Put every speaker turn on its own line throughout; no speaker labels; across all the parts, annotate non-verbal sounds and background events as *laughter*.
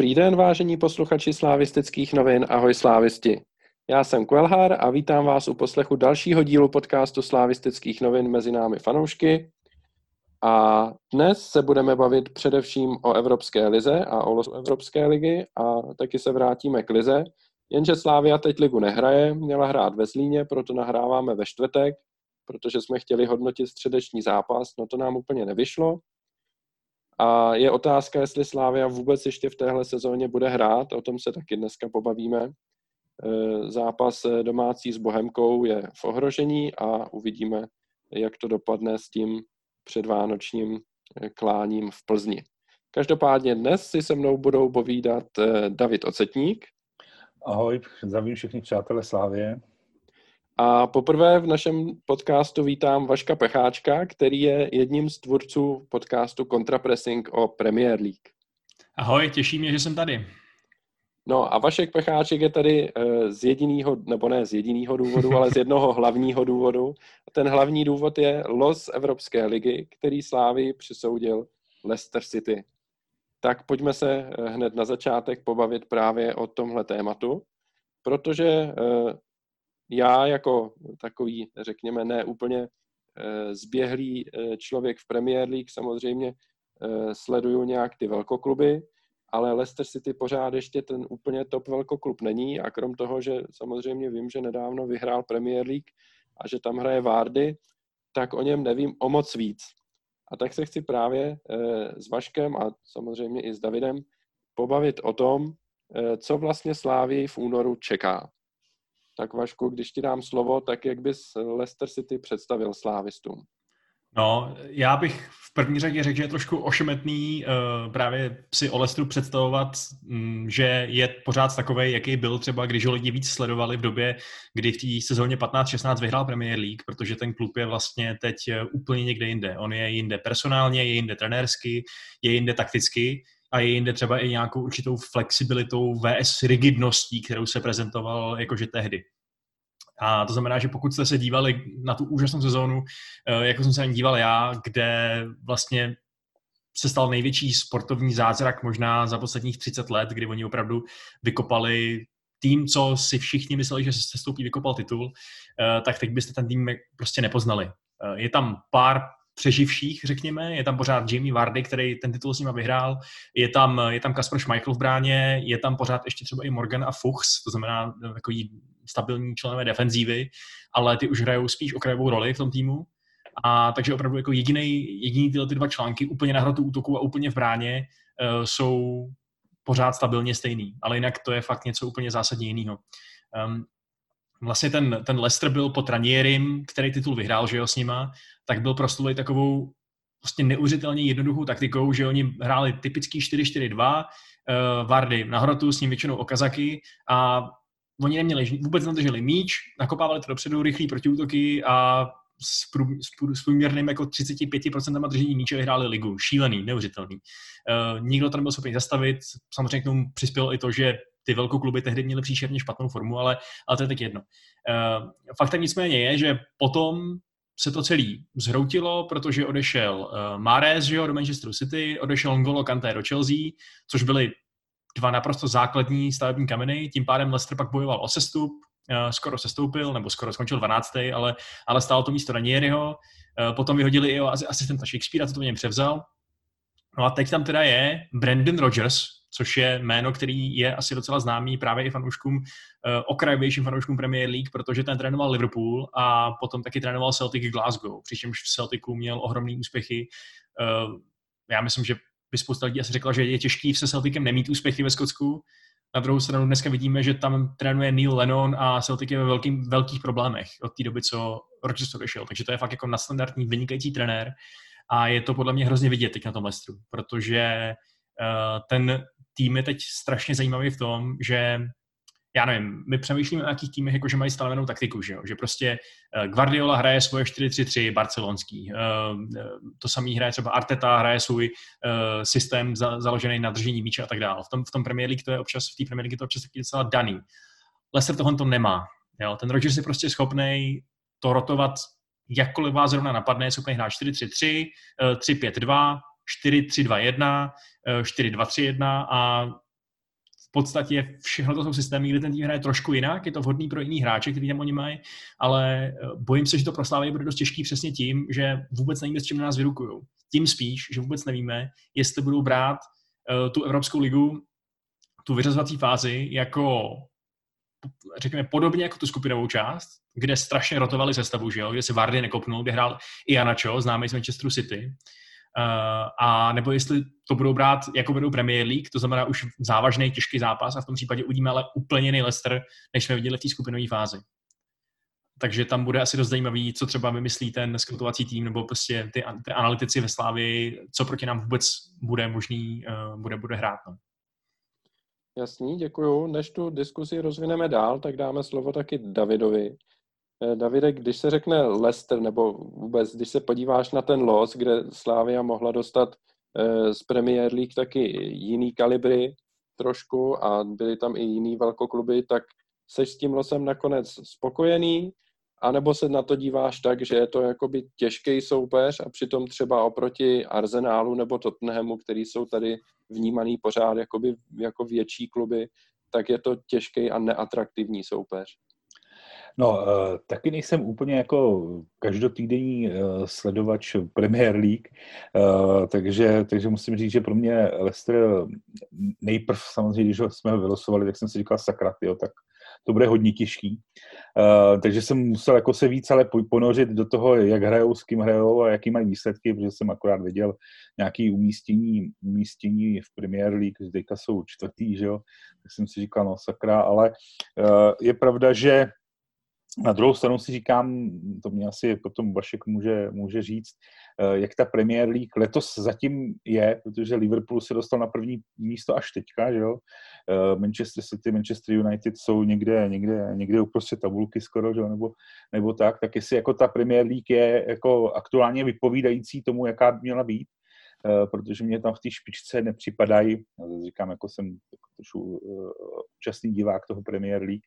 Dobrý den, vážení posluchači slávistických novin, ahoj slávisti. Já jsem Kvelhar a vítám vás u poslechu dalšího dílu podcastu slávistických novin mezi námi fanoušky. A dnes se budeme bavit především o Evropské lize a o losu Evropské ligy a taky se vrátíme k lize. Jenže Slávia teď ligu nehraje, měla hrát ve Zlíně, proto nahráváme ve čtvrtek, protože jsme chtěli hodnotit středeční zápas, no to nám úplně nevyšlo. A je otázka, jestli Slávia vůbec ještě v téhle sezóně bude hrát, o tom se taky dneska pobavíme. E, zápas domácí s Bohemkou je v ohrožení a uvidíme, jak to dopadne s tím předvánočním e, kláním v Plzni. Každopádně dnes si se mnou budou povídat e, David Ocetník.
Ahoj, zdravím všechny přátelé Slávě.
A poprvé v našem podcastu vítám Vaška Pecháčka, který je jedním z tvůrců podcastu Contrapressing o Premier League.
Ahoj, těší mě, že jsem tady.
No a Vašek Pecháček je tady eh, z jediného, nebo ne z jediného důvodu, ale z *laughs* jednoho hlavního důvodu. A ten hlavní důvod je los Evropské ligy, který Slávy přisoudil Leicester City. Tak pojďme se eh, hned na začátek pobavit právě o tomhle tématu, protože eh, já jako takový, řekněme, ne úplně eh, zběhlý eh, člověk v Premier League samozřejmě eh, sleduju nějak ty velkokluby, ale Leicester City pořád ještě ten úplně top velkoklub není a krom toho, že samozřejmě vím, že nedávno vyhrál Premier League a že tam hraje Vardy, tak o něm nevím o moc víc. A tak se chci právě s Vaškem a samozřejmě i s Davidem pobavit o tom, co vlastně Slávii v únoru čeká. Tak Vašku, když ti dám slovo, tak jak bys Leicester City představil slávistům?
No, já bych v první řadě řekl, že je trošku ošemetný uh, právě si o Leicesteru představovat, um, že je pořád takový, jaký byl třeba, když ho lidi víc sledovali v době, kdy v té sezóně 15-16 vyhrál Premier League, protože ten klub je vlastně teď eh, úplně někde jinde. On je jinde personálně, je jinde trenérsky, je jinde takticky a je jinde třeba i nějakou určitou flexibilitou VS rigidností, kterou se prezentoval jakože tehdy. A to znamená, že pokud jste se dívali na tu úžasnou sezónu, eh, jako jsem se na díval já, kde vlastně se stal největší sportovní zázrak možná za posledních 30 let, kdy oni opravdu vykopali tým, co si všichni mysleli, že se stoupí vykopal titul, eh, tak teď byste ten tým prostě nepoznali. Eh, je tam pár přeživších, řekněme. Je tam pořád Jamie Vardy, který ten titul s nima vyhrál. Je tam, je tam Kasper Schmeichel v bráně, je tam pořád ještě třeba i Morgan a Fuchs, to znamená takový stabilní členové defenzívy, ale ty už hrajou spíš okrajovou roli v tom týmu. A takže opravdu jako jediný, jediný tyhle ty dva články úplně na hrotu útoku a úplně v bráně uh, jsou pořád stabilně stejný. Ale jinak to je fakt něco úplně zásadně jiného. Um, vlastně ten, ten Leicester byl pod Ranierim, který titul vyhrál, že jo, s nima, tak byl proslulý takovou vlastně neuvěřitelně jednoduchou taktikou, že oni hráli typický 4-4-2, uh, eh, Vardy na hrotu, s ním většinou Okazaky a oni neměli vůbec nedrželi míč, nakopávali to dopředu, rychlý protiútoky a s, prů, s průměrným jako 35% držení míče vyhráli ligu. Šílený, neuvěřitelný. Uh, nikdo to nebyl schopný zastavit. Samozřejmě k tomu přispělo i to, že ty velkokluby tehdy měly příšerně špatnou formu, ale, ale to je tak jedno. Uh, faktem nicméně je, že potom se to celý zhroutilo, protože odešel uh, Mares že jo, do Manchesteru City, odešel Ngolo Kanté do Chelsea, což byly dva naprosto základní stavební kameny, tím pádem Leicester pak bojoval o sestup, uh, skoro sestoupil, nebo skoro skončil 12. ale, ale stál to místo Ranieriho, potom vyhodili i asistenta Shakespearea, to to něm převzal. No a teď tam teda je Brandon Rogers, což je jméno, který je asi docela známý právě i fanouškům, uh, okrajovějším fanouškům Premier League, protože ten trénoval Liverpool a potom taky trénoval Celtic Glasgow, přičemž v Celticu měl ohromné úspěchy. Uh, já myslím, že by spousta lidí asi řekla, že je těžký se Celticem nemít úspěchy ve Skotsku. Na druhou stranu dneska vidíme, že tam trénuje Neil Lennon a Celtic je ve velkým, velkých problémech od té doby, co Rodgers odešel. Takže to je fakt jako nadstandardní vynikající trenér a je to podle mě hrozně vidět teď na tom Lestru, protože uh, ten tým je teď strašně zajímavý v tom, že já nevím, my přemýšlíme o nějakých týmech, jako že mají stanovenou taktiku, že, jo? že prostě uh, Guardiola hraje svoje 4-3-3 barcelonský, uh, to samý hraje třeba Arteta, hraje svůj systém za, založený na držení míče a tak dále. V tom, v tom Premier League to je občas, v té Premier League to je občas taky docela daný. Leicester tohle to nemá. Jo? Ten Rodgers je prostě schopný to rotovat jakkoliv vás zrovna napadne, je schopný hrát 4-3-3, 3-5-2, 4-3-2-1, 4-2-3-1 a v podstatě všechno to jsou systémy, kde ten tým hraje trošku jinak, je to vhodný pro jiný hráče, který tam oni mají, ale eh, bojím se, že to pro Slávy bude dost těžký přesně tím, že vůbec nevíme, s čím nás vyrukují. Tím spíš, že vůbec nevíme, jestli budou brát uh, tu Evropskou ligu, tu vyřazovací fázi jako řekněme, podobně jako tu skupinovou část, kde strašně rotovali sestavu, že jo? kde se Vardy nekopnul, kde hrál i Anacho, známý z Manchesteru City. Uh, a nebo jestli to budou brát jako vedou Premier League, to znamená už závažný, těžký zápas a v tom případě uvidíme ale úplně jiný Leicester, než jsme viděli v té skupinové fázi. Takže tam bude asi dost zajímavý, co třeba vymyslí ten skautovací tým nebo prostě ty, ty analytici ve Slávii, co proti nám vůbec bude možný, uh, bude, bude hrát. No.
Jasný, děkuju. Než tu diskusi rozvineme dál, tak dáme slovo taky Davidovi. Eh, Davide, když se řekne Leicester, nebo vůbec, když se podíváš na ten los, kde Slávia mohla dostat eh, z Premier League taky jiný kalibry trošku a byly tam i jiný velkokluby, tak seš s tím losem nakonec spokojený, anebo se na to díváš tak, že je to jakoby těžký soupeř a přitom třeba oproti Arsenálu nebo Tottenhamu, který jsou tady vnímaný pořád jakoby jako větší kluby, tak je to těžký a neatraktivní soupeř.
No, uh, taky nejsem úplně jako každotýdenní uh, sledovač Premier League, uh, takže, takže musím říct, že pro mě Leicester nejprv samozřejmě, když jsme ho vylosovali, tak jsem si říkal sakra, jo, tak to bude hodně těžký. Takže jsem musel jako se víc ale ponořit do toho, jak hrajou, s kým hrajou a jaký mají výsledky, protože jsem akorát viděl nějaký umístění, umístění v Premier League, teďka jsou čtvrtý, že jo, tak jsem si říkal, no sakra, ale je pravda, že na druhou stranu si říkám, to mě asi potom Vašek může, může říct, eh, jak ta Premier League letos zatím je, protože Liverpool se dostal na první místo až teďka, že jo? Eh, Manchester City, Manchester United jsou někde, někde, někde uprostřed tabulky skoro, že jo? Nebo, nebo tak, tak jestli jako ta Premier League je jako aktuálně vypovídající tomu, jaká by měla být, protože mě tam v té špičce nepřipadají, říkám, jako jsem jako trošku eh, účastný divák toho Premier League,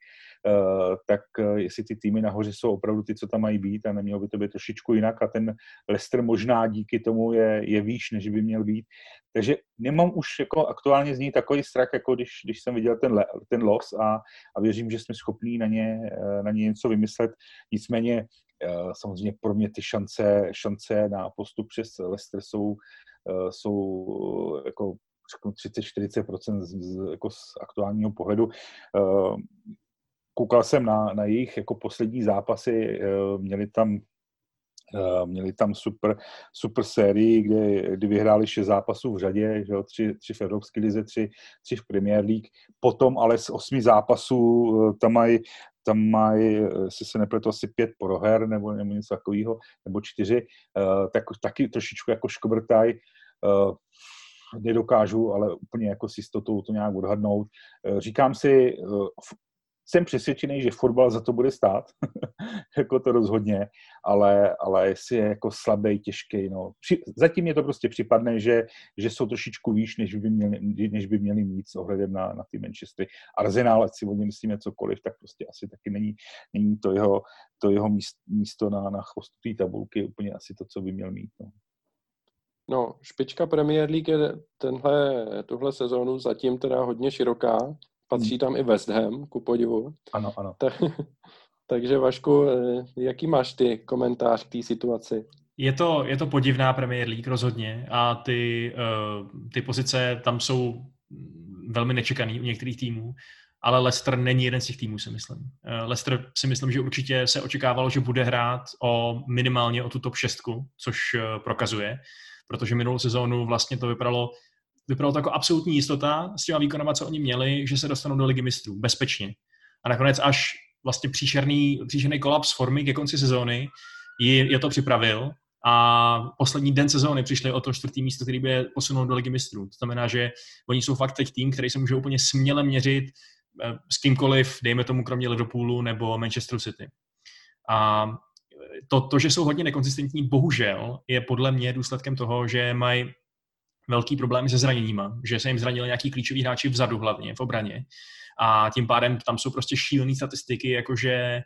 eh, tak jestli ty týmy nahoře jsou opravdu ty, co tam mají být a nemělo by to být trošičku jinak a ten Leicester možná díky tomu je, je výš, než by měl být. Takže nemám už jako aktuálně z ní takový strach, jako když, když jsem viděl ten, ten los a, a věřím, že jsme schopní na ně, na ně něco vymyslet. Nicméně samozřejmě pro mě ty šance, šance na postup přes Leicester jsou Eh, jsou jako řeknu 30-40% z, z, jako z aktuálního pohledu. Eh, koukal jsem na, na jejich jako poslední zápasy, eh, měli tam měli tam super, super sérii, kde, kdy vyhráli šest zápasů v řadě, že jo, tři, tři v Evropské lize, tři, tři v Premier League. Potom ale z osmi zápasů tam mají tam mají, jestli se nepletu, asi pět proher nebo, nebo něco takového, nebo čtyři, uh, tak taky trošičku jako škobrtaj. Uh, nedokážu, ale úplně jako s jistotou to nějak odhadnout. Uh, říkám si, jsem přesvědčený, že fotbal za to bude stát, *laughs* jako to rozhodně, ale, ale jestli je jako slabý, těžký, no. Při, zatím je to prostě připadne, že, že jsou trošičku výš, než by měli, než by měli mít s ohledem na, na ty Manchestery. Arsenal, ať si o něm myslíme cokoliv, tak prostě asi taky není, není to jeho, to jeho místo, místo na, na chvostu té tabulky úplně asi to, co by měl mít. No.
No, špička Premier League je tenhle, tuhle sezónu zatím teda hodně široká. Patří hmm. tam i West Ham, ku podivu.
Ano, ano. *laughs*
Tak, takže Vašku, eh, jaký máš ty komentář k té situaci?
Je to, je to podivná Premier League rozhodně a ty, uh, ty pozice tam jsou velmi nečekaný u některých týmů, ale Leicester není jeden z těch týmů, si myslím. Uh, Leicester si myslím, že určitě se očekávalo, že bude hrát o minimálně o tu top 6, což prokazuje, protože minulou sezónu vlastně to vypadalo vypadalo to jako absolutní jistota s těma výkonama, co oni měli, že se dostanou do ligy mistrů bezpečně. A nakonec až vlastně příšerný, příšerný kolaps formy ke konci sezóny je, to připravil a poslední den sezóny přišli o to čtvrtý místo, který by je posunul do ligy mistrů. To znamená, že oni jsou fakt teď tým, který se může úplně směle měřit eh, s kýmkoliv, dejme tomu kromě Liverpoolu nebo Manchester City. A to, to, že jsou hodně nekonzistentní, bohužel, je podle mě důsledkem toho, že mají velký problém se zraněníma, že se jim zranili nějaký klíčoví hráči vzadu hlavně, v obraně. A tím pádem tam jsou prostě šílené statistiky, jakože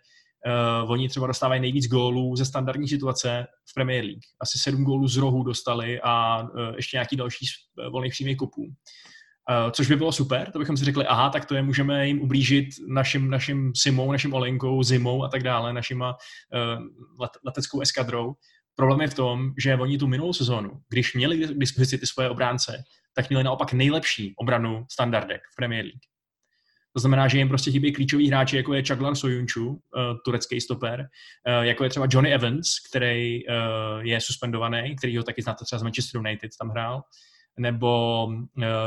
uh, oni třeba dostávají nejvíc gólů ze standardní situace v Premier League. Asi sedm gólů z rohu dostali a uh, ještě nějaký další uh, volných přímých kopů. Uh, což by bylo super, to bychom si řekli, aha, tak to je můžeme jim ublížit našim, našim Simou, našim Olenkou, Zimou a tak dále, našima uh, let, leteckou eskadrou. Problém je v tom, že oni tu minulou sezónu, když měli k dispozici ty svoje obránce, tak měli naopak nejlepší obranu standardek v Premier League. To znamená, že jim prostě chybí klíčoví hráči, jako je Chaglar Soyuncu, uh, turecký stoper, uh, jako je třeba Johnny Evans, který uh, je suspendovaný, který ho taky znáte třeba z Manchester United, tam hrál, nebo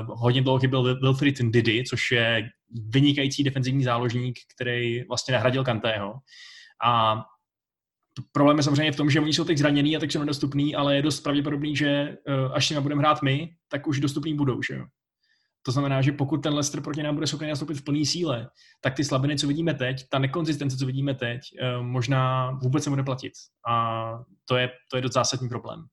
hodně dlouho chyběl Wilfried Ndidi, což je vynikající defenzivní záložník, který vlastně nahradil Kantého. A problém je samozřejmě v tom, že oni jsou teď zranění a tak jsou nedostupní, ale je dost pravděpodobný, že uh, až si budeme hrát my, tak už dostupní budou, že jo. To znamená, že pokud ten Leicester proti nám bude schopný nastoupit v plné síle, tak ty slabiny, co vidíme teď, ta nekonzistence, co vidíme teď, uh, možná vůbec se bude platit. A to je, to je dost zásadní problém.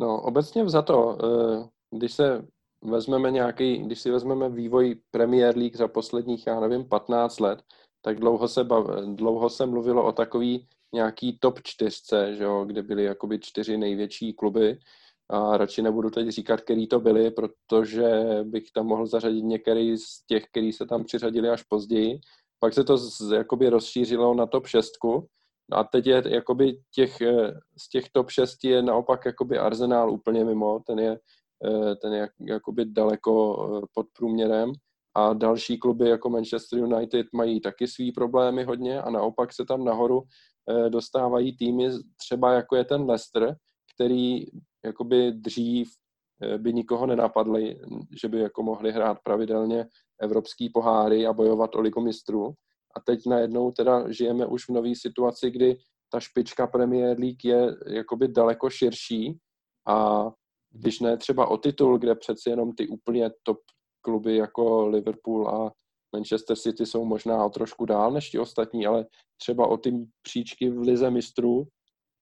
No, obecně za to, uh, když se vezmeme nějaký, když si vezmeme vývoj Premier League za posledních, já nevím, 15 let, tak dlouho se, bav, dlouho se mluvilo o takový nějaký top čtyřce, že jo, kde byly jakoby čtyři největší kluby. A radši nebudu teď říkat, který to byly, protože bych tam mohl zařadit některý z těch, který se tam přiřadili až později. Pak se to z, jakoby rozšířilo na top šestku. A teď je jakoby těch, z těch top šesti je naopak jakoby Arsenal úplně mimo, ten je, ten je jakoby daleko pod průměrem. A další kluby jako Manchester United mají taky svý problémy hodně a naopak se tam nahoru eh, dostávají týmy třeba jako je ten Leicester, který jakoby dřív eh, by nikoho nenapadli, že by jako mohli hrát pravidelně evropský poháry a bojovat o ligu mistrů. A teď najednou teda žijeme už v nové situaci, kdy ta špička Premier League je jakoby daleko širší a když ne třeba o titul, kde přeci jenom ty úplně top kluby jako Liverpool a Manchester City jsou možná o trošku dál než ti ostatní, ale třeba o ty příčky v lize mistrů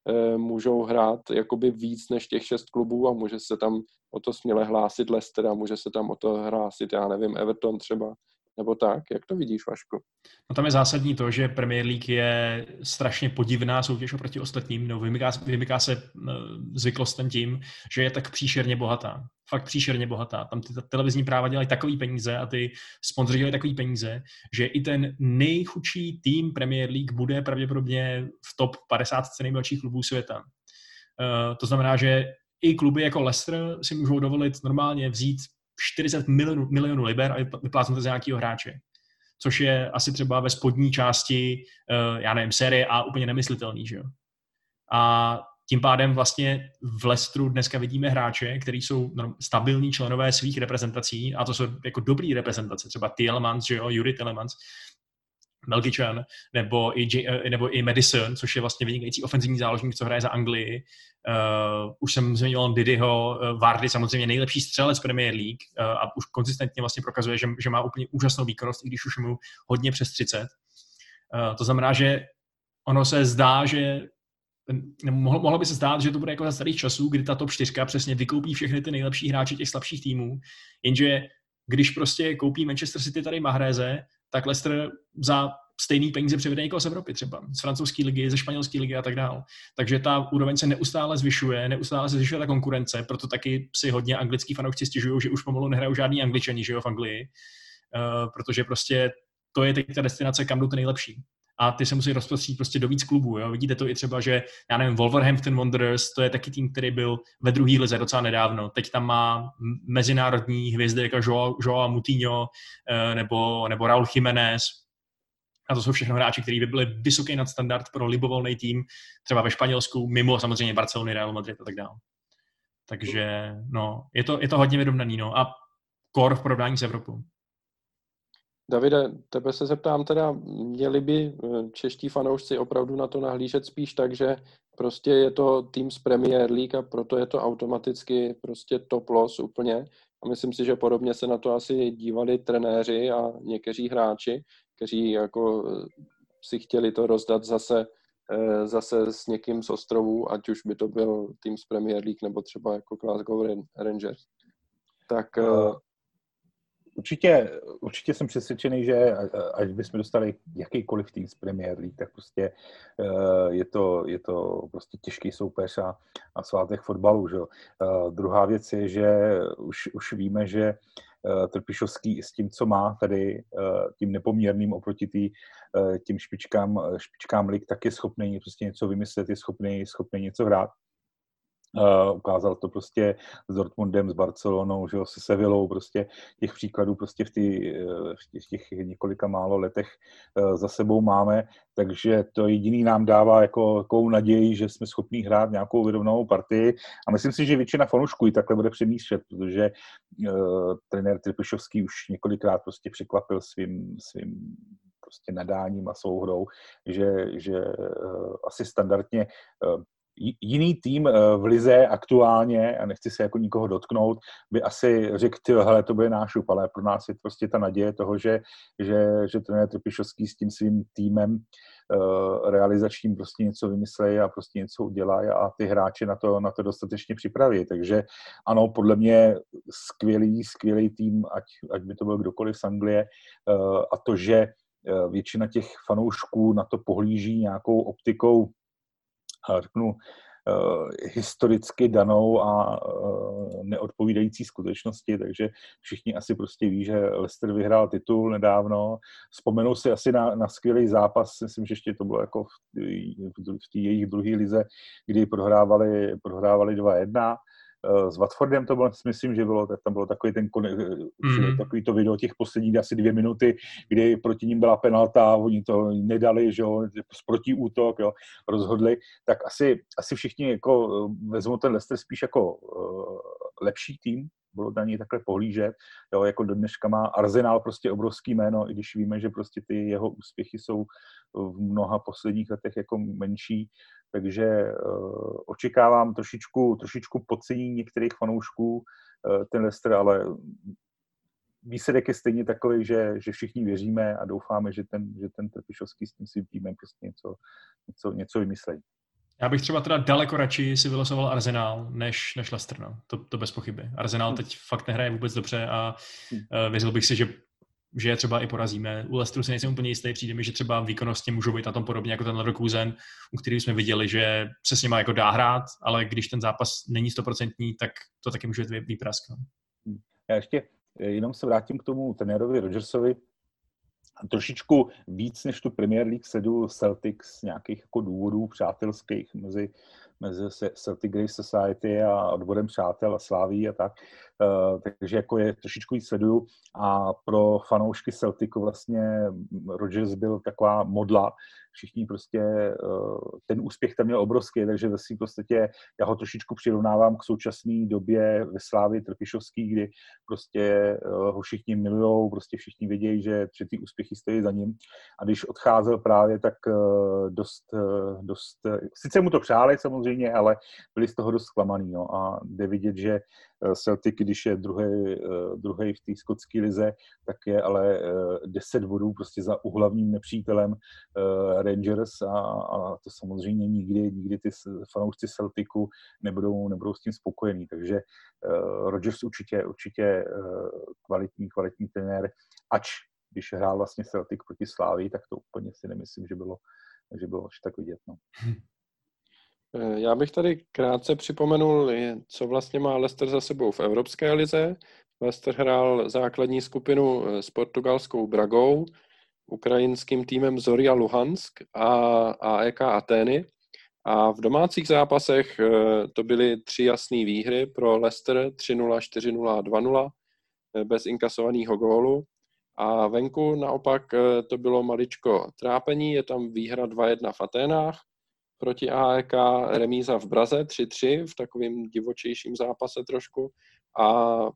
e, můžou hrát jakoby víc než těch šest klubů a může se tam o to směle hlásit Leicester a může se tam o to hlásit, já nevím, Everton třeba nebo tak? Jak to vidíš, Vašku?
No tam je zásadní to, že Premier League je strašně podivná soutěž oproti ostatním, no vymyká, vymyká se eh, zvyklostem tím, že je tak příšerně bohatá. Fakt příšerně bohatá. Tam ty televizní práva dělají takový peníze a ty sponzoři dělají takový peníze, že i ten nejchudší tým Premier League bude pravděpodobně v top 50 nejmladších klubů světa. Uh, to znamená, že i kluby jako Leicester si můžou dovolit normálně vzít 40 milionů, milionů liber a vyplácnout to za nějakého hráče. Což je asi třeba ve spodní části, uh, já nevím, série A úplně nemyslitelný, že jo. A tím pádem vlastně v Lestru dneska vidíme hráče, kteří jsou stabilní členové svých reprezentací a to jsou jako dobrý reprezentace, třeba Tielemans, že jo, Yuri Tielemans, Melgičan, nebo i, J, eh, nebo i Madison, což je vlastně vynikající ofenzivní záložník, co hraje za Anglii. Uh, už jsem zmiňoval Didyho, uh, Vardy samozřejmě nejlepší střelec Premier League uh, a už konzistentně vlastně prokazuje, že, že má úplně úžasnou výkonnost, i když už mu hodně přes 30. Uh, to znamená, že ono se zdá, že mohlo, mohlo by se zdát, že to bude jako za starých časů, kdy ta top 4 přesně vykoupí všechny ty nejlepší hráče těch slabších týmů, jenže když prostě koupí Manchester City tady Mahréze, tak Leicester za stejný peníze přivede někoho z Evropy třeba, z francouzské ligy, ze španělské ligy a tak dále. Takže ta úroveň se neustále zvyšuje, neustále se zvyšuje ta konkurence, proto taky si hodně anglický fanoušci stěžují, že už pomalu nehrajou žádný angličani, že jo, v Anglii, uh, protože prostě to je teď ta destinace, kam jdou ty nejlepší a ty se musí rozprostřít prostě do víc klubů. Jo? Vidíte to i třeba, že já nevím, Wolverhampton Wanderers, to je taky tým, který byl ve druhé lize docela nedávno. Teď tam má mezinárodní hvězdy jako Joao, Joao Moutinho eh, nebo, nebo Raul Jiménez, a to jsou všechno hráči, kteří by byli vysoký nadstandard pro libovolný tým, třeba ve Španělsku, mimo samozřejmě Barcelony, Real Madrid a tak dále. Takže no, je to, je to hodně vyrovnaný. No. A kor v porovnání s Evropou.
Davide, tebe se zeptám teda, měli by eh, čeští fanoušci opravdu na to nahlížet spíš tak, že prostě je to tým z Premier League a proto je to automaticky prostě top loss úplně. A myslím si, že podobně se na to asi dívali trenéři a někteří hráči, kteří jako eh, si chtěli to rozdat zase, eh, zase s někým z ostrovů, ať už by to byl tým z Premier League nebo třeba jako Glasgow Rangers. Tak
Určitě, určitě jsem přesvědčený, že až bychom dostali jakýkoliv tým z Premier League, tak prostě eh, je to, je to prostě těžký soupeř a, a svátek fotbalu. Že? Eh, druhá věc je, že už, už víme, že eh, Trpišovský s tím, co má tady, tím nepoměrným oproti tý, tím špičkám, špičkám lig, tak je schopný prostě něco vymyslet, je schopný, schopný něco hrát. Ukázal to prostě s Dortmundem, s Barcelonou, že jo, se Sevillou, prostě těch příkladů prostě v, tý, eh, v, těch, v těch několika málo letech uh, za sebou máme, takže to jediný nám dává jako takovou naději, že jsme schopni hrát nějakou vyrovnanou partii. A myslím si, že většina fanoušků i takhle bude přemýšlet, protože uh, trenér Tripišovský už několikrát prostě překvapil svým, svým prostě nadáním a souhrou, že, že asi standardně jiný tým eh, v Lize aktuálně, a nechci se jako nikoho dotknout, by asi řekl, ty, hele, to bude náš šup, ale pro nás je prostě ta naděje toho, že, že, že trenér Trpišovský s tím svým týmem uh, realizačním prostě něco vymyslejí a prostě něco udělají a ty hráči na to, na to dostatečně připraví. Takže ano, podle mě skvělý, skvělý tým, ať, ať by to byl kdokoliv z Anglie uh, a to, že většina těch fanoušků na to pohlíží nějakou optikou řeknu, eh, historicky danou a eh, neodpovídající skutečnosti, takže všichni asi prostě ví, že Leicester vyhrál titul nedávno. Vzpomenou si asi na, na skvělý zápas, myslím, že ještě to bylo jako v, v té jejich druhé lize, kdy prohrávali, prohrávali 2-1 Eh, s Watfordem to bylo, myslím, že bylo, tam bylo takový ten mm. takový to video těch posledních asi dvě minuty, kdy proti ním byla penalta, oni to nedali, že jo, proti útok, jo, rozhodli, tak asi, asi všichni jako eh, vezmou ten Leicester spíš jako uh, lepší tým, bylo na něj takhle pohlížet. Jo, jako do dneška má Arsenal prostě obrovský jméno, i když víme, že prostě ty jeho úspěchy jsou v mnoha posledních letech jako menší, takže uh, očekávám trošičku, trošičku podcenění některých fanoušků uh, ten Leicester, ale výsledek je stejně takový, že, že všichni věříme a doufáme, že ten, že ten Trpišovský s tím svým týmem prostě něco, něco, něco vymyslí.
Já bych třeba teda daleko radši si vylosoval Arsenal než, než Leicester, no. to, to bez pochyby. Arsenal hmm. teď fakt nehraje vůbec dobře a uh, věřil bych si, že že je třeba i porazíme. U Leicesteru si nejsem úplně jistý, přijde mi, že třeba výkonnostně můžou být na tom podobně jako ten Leverkusen, u kterým jsme viděli, že se s nimi jako dá hrát, ale když ten zápas není stoprocentní, tak to taky může být výprask. No.
Hmm. Já ještě eh, jenom se vrátím k tomu trenérovi Rodgersovi. Trošičku víc než tu Premier League sedu Celtics z nějakých jako důvodů přátelských mezi mezi Celtic Grace Society a odborem přátel a sláví a tak. Eh, takže jako je trošičku jí sleduju a pro fanoušky Celticu vlastně Rogers byl taková modla, všichni prostě eh, ten úspěch tam měl obrovský, takže ve svým podstatě já ho trošičku přirovnávám k současné době ve Slávě Trpišovský, kdy prostě eh, ho všichni milujou, prostě všichni vědějí, že, že ty úspěchy stojí za ním. A když odcházel právě, tak dost, dost sice mu to přáli samozřejmě, ale byli z toho dost zklamaný. No, a jde vidět, že Celtic, když je druhý, eh, druhý v té skotské lize, tak je ale 10 eh, bodů prostě za uhlavním nepřítelem Rangers a, a to samozřejmě nikdy, nikdy ty fanoušci Celticu nebudou, nebudou s tím spokojení. Takže Rodgers určitě, určitě kvalitní, kvalitní trenér, ač když hrál vlastně Celtic proti Slávii, tak to úplně si nemyslím, že bylo, že bylo až tak vidět. No.
Eh, já bych tady krátce připomenul, co vlastně má Leicester za sebou v Evropské lize. Leicester hrál základní skupinu eh, s portugalskou Bragou, ukrajinským týmem Zoria Luhansk a AEK Ateny. A v domácích zápasech eh, to byly tři jasné výhry pro Leicester 3-0, 4-0 2-0 bez inkasovaného gólu. A venku naopak to bylo maličko trápení, je tam výhra 2-1 v Aténách proti AEK, remíza v Braze 3-3 v takovém divočejším zápase trošku. A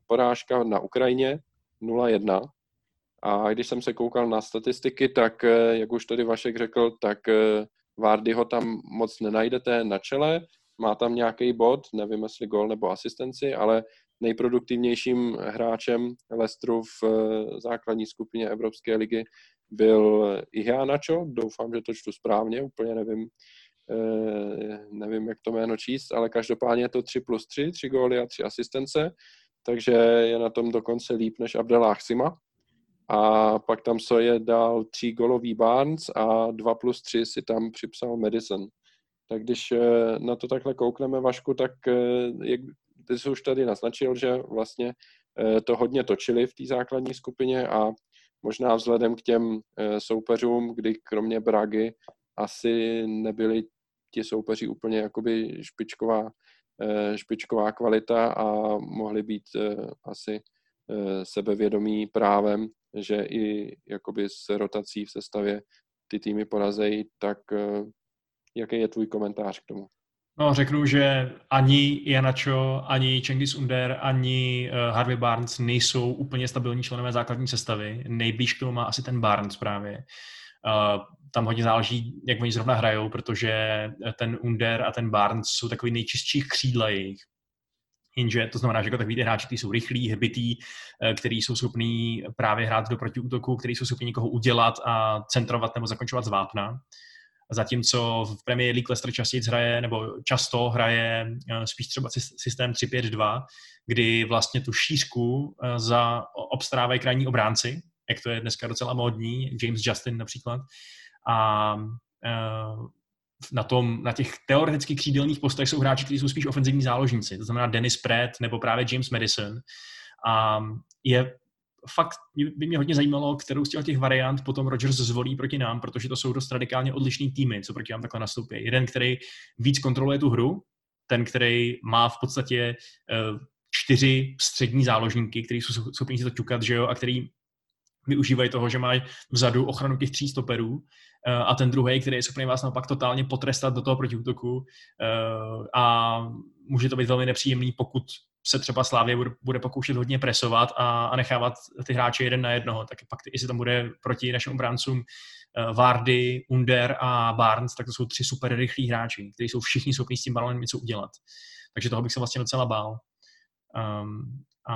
porážka na Ukrajině 0-1. A když jsem se koukal na statistiky, tak, eh, jak už tady Vašek řekl, tak eh, Vardy ho tam moc nenajdete na čele, má tam nějaký bod, nevím jestli gol nebo asistenci, ale nejproduktivnějším hráčem Lestru v eh, základní skupině Evropské ligy byl Iheanacho, doufám, že to čtu správně, úplně nevím, nevím, jak to jméno číst, ale každopádně je to 3 plus 3, 3 góly a 3 asistence. takže je na tom dokonce líp než Abdelah Sima. A pak tam je dal tří golový Barnes a 2 plus 3 si tam připsal Madison. Tak když eh, na to takhle koukneme, Vašku, tak eh, jak ty jsi už tady naznačil, že vlastně eh, to hodně točili v té základní skupině a možná vzhledem k těm soupeřům, kdy kromě Bragy asi nebyli ti soupeři úplně jakoby špičková, špičková kvalita a mohli být asi sebevědomí právem, že i jakoby s rotací v sestavě ty týmy porazejí, tak Jaký je tvůj komentář k tomu?
No, řeknu, že ani Janacho, ani Cengiz Under, ani Harvey Barnes nejsou úplně stabilní členové základní sestavy. Nejblíž k tomu má asi ten Barnes právě. Tam hodně záleží, jak oni zrovna hrajou, protože ten Under a ten Barnes jsou takový nejčistší křídla jejich. Jenže to znamená, že jako takový ty hráči, kteří jsou rychlí, hbitý, eh, který jsou schopní právě hrát do protiútoku, který jsou schopni někoho udělat a centrovat nebo zakončovat z vápna zatímco v Premier League Leicester častěji hraje, nebo často hraje eh, spíš třeba systém 3-5-2, kdy vlastně tu šířku eh, za obstarávají krajní obránci, jak to je dneska docela módní, James Justin například. A eh, na, tom, na těch teoreticky křídelných postech jsou hráči, kteří jsou spíš ofenzivní záložníci, to znamená Dennis Pratt nebo právě James Madison. A je fakt by mě hodně zajímalo, kterou z těch variant potom Rodgers zvolí proti nám, protože to jsou dost radikálně odlišný týmy, co proti nám takhle nastoupí. Jeden, který víc kontroluje tu hru, ten, který má v podstatě eh, čtyři střední záložníky, který jsou schopni si to ťukat, že jo, a který využívají toho, že mají vzadu ochranu těch tří stoperů eh, a ten druhý, který je schopný vás naopak totálně potrestat do toho protiútoku eh, a může to být velmi nepříjemný, pokud se třeba Slávě bude, pokoušet hodně presovat a, nechávat ty hráče jeden na jednoho, tak pak jestli tam bude proti našim obráncům uh, Vardy, Under a Barnes, tak to jsou tři super rychlí hráči, kteří jsou všichni schopni s tím balonem něco udělat. Takže toho bych se vlastně docela bál. Um, a,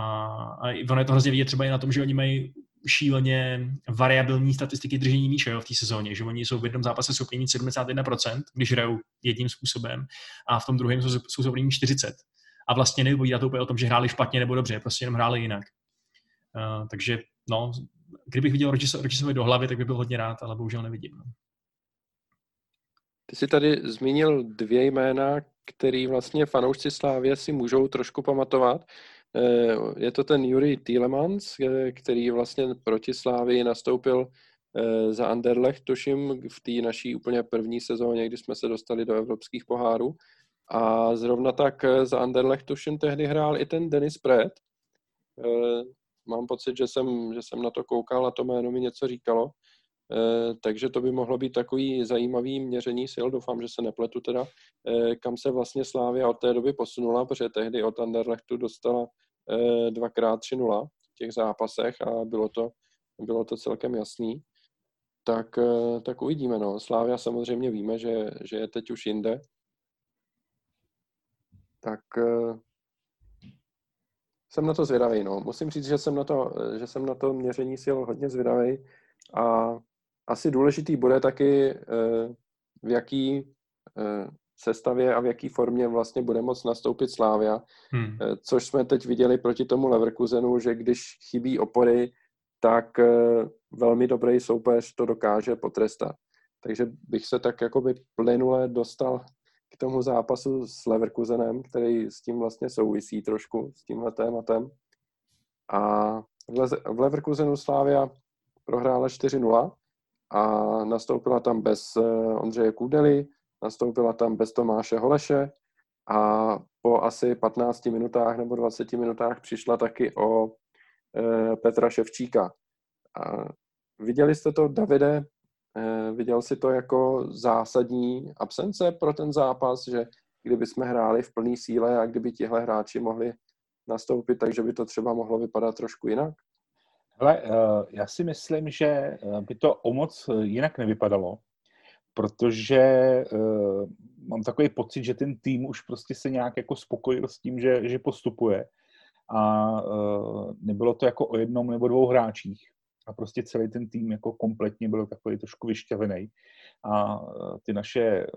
a ono je to hrozně vidět třeba i na tom, že oni mají šíleně variabilní statistiky držení míče v té sezóně, že oni jsou v jednom zápase schopni mít 71%, když hrajou jedním způsobem, a v tom druhém jsou, schopni mít 40% a vlastně nevypovídá to úplně o tom, že hráli špatně nebo dobře, prostě jenom hráli jinak. Uh, takže no, kdybych viděl Rodgersovi do hlavy, tak bych byl hodně rád, ale bohužel nevidím. No.
Ty jsi tady zmínil dvě jména, který vlastně fanoušci Slávě si můžou trošku pamatovat. Eh, je to ten Juri Tielemans, eh, který vlastně proti Slávii nastoupil za Anderlecht, tuším, v té naší úplně první sezóně, kdy jsme se dostali do evropských pohárů. A zrovna tak eh, za Anderlecht tuším tehdy hrál i ten Denis. Eh, mám pocit, že jsem, že jsem na to koukal a to jméno mi něco říkalo. Eh, takže to by mohlo být takový zajímavý měření sil, doufám, že se nepletu teda, kam se vlastně Slávia od té doby posunula, protože tehdy od Anderlechtu dostala dvakrát 3-0 v těch zápasech a bylo to, bylo to celkem jasný. Tak, tak uvidíme. No. Slávia samozřejmě víme, že, že je teď už jinde, tak jsem na to zvědavý. No. Musím říct, že jsem, na to, že jsem na to měření sil hodně zvědavý a asi důležitý bude taky, uh, v jaký uh, sestavě a v jaký formě vlastně bude moct nastoupit Slávia, hmm. což jsme teď viděli proti tomu Leverkusenu, že když chybí opory, tak velmi dobrý soupeř to dokáže potrestat. Takže bych se tak jakoby plynule dostal k tomu zápasu s Leverkusenem, který s tím vlastně souvisí trošku, s tímhle tématem. A v Leverkusenu Slávia prohrála 4-0 a nastoupila tam bez eh, Ondřeje Kudely, nastoupila tam bez Tomáše Holeše a po asi 15 minutách nebo 20 minutách přišla taky o eh, Petra Ševčíka. A viděli jste to, Davide, Eh, viděl si to jako zásadní absence pro ten zápas, že kdyby jsme hráli v plné síle a kdyby tihle hráči mohli nastoupit, takže by to třeba mohlo vypadat trošku jinak?
Hele, eh, já si myslím, že eh, by to o moc jinak nevypadalo, protože mám takový pocit, že ten tým už prostě se nějak jako spokojil s tím, že, že postupuje a nebylo to jako o jednom nebo dvou hráčích a prostě celý ten tým jako kompletně byl takový trošku vyšťavený. A ty naše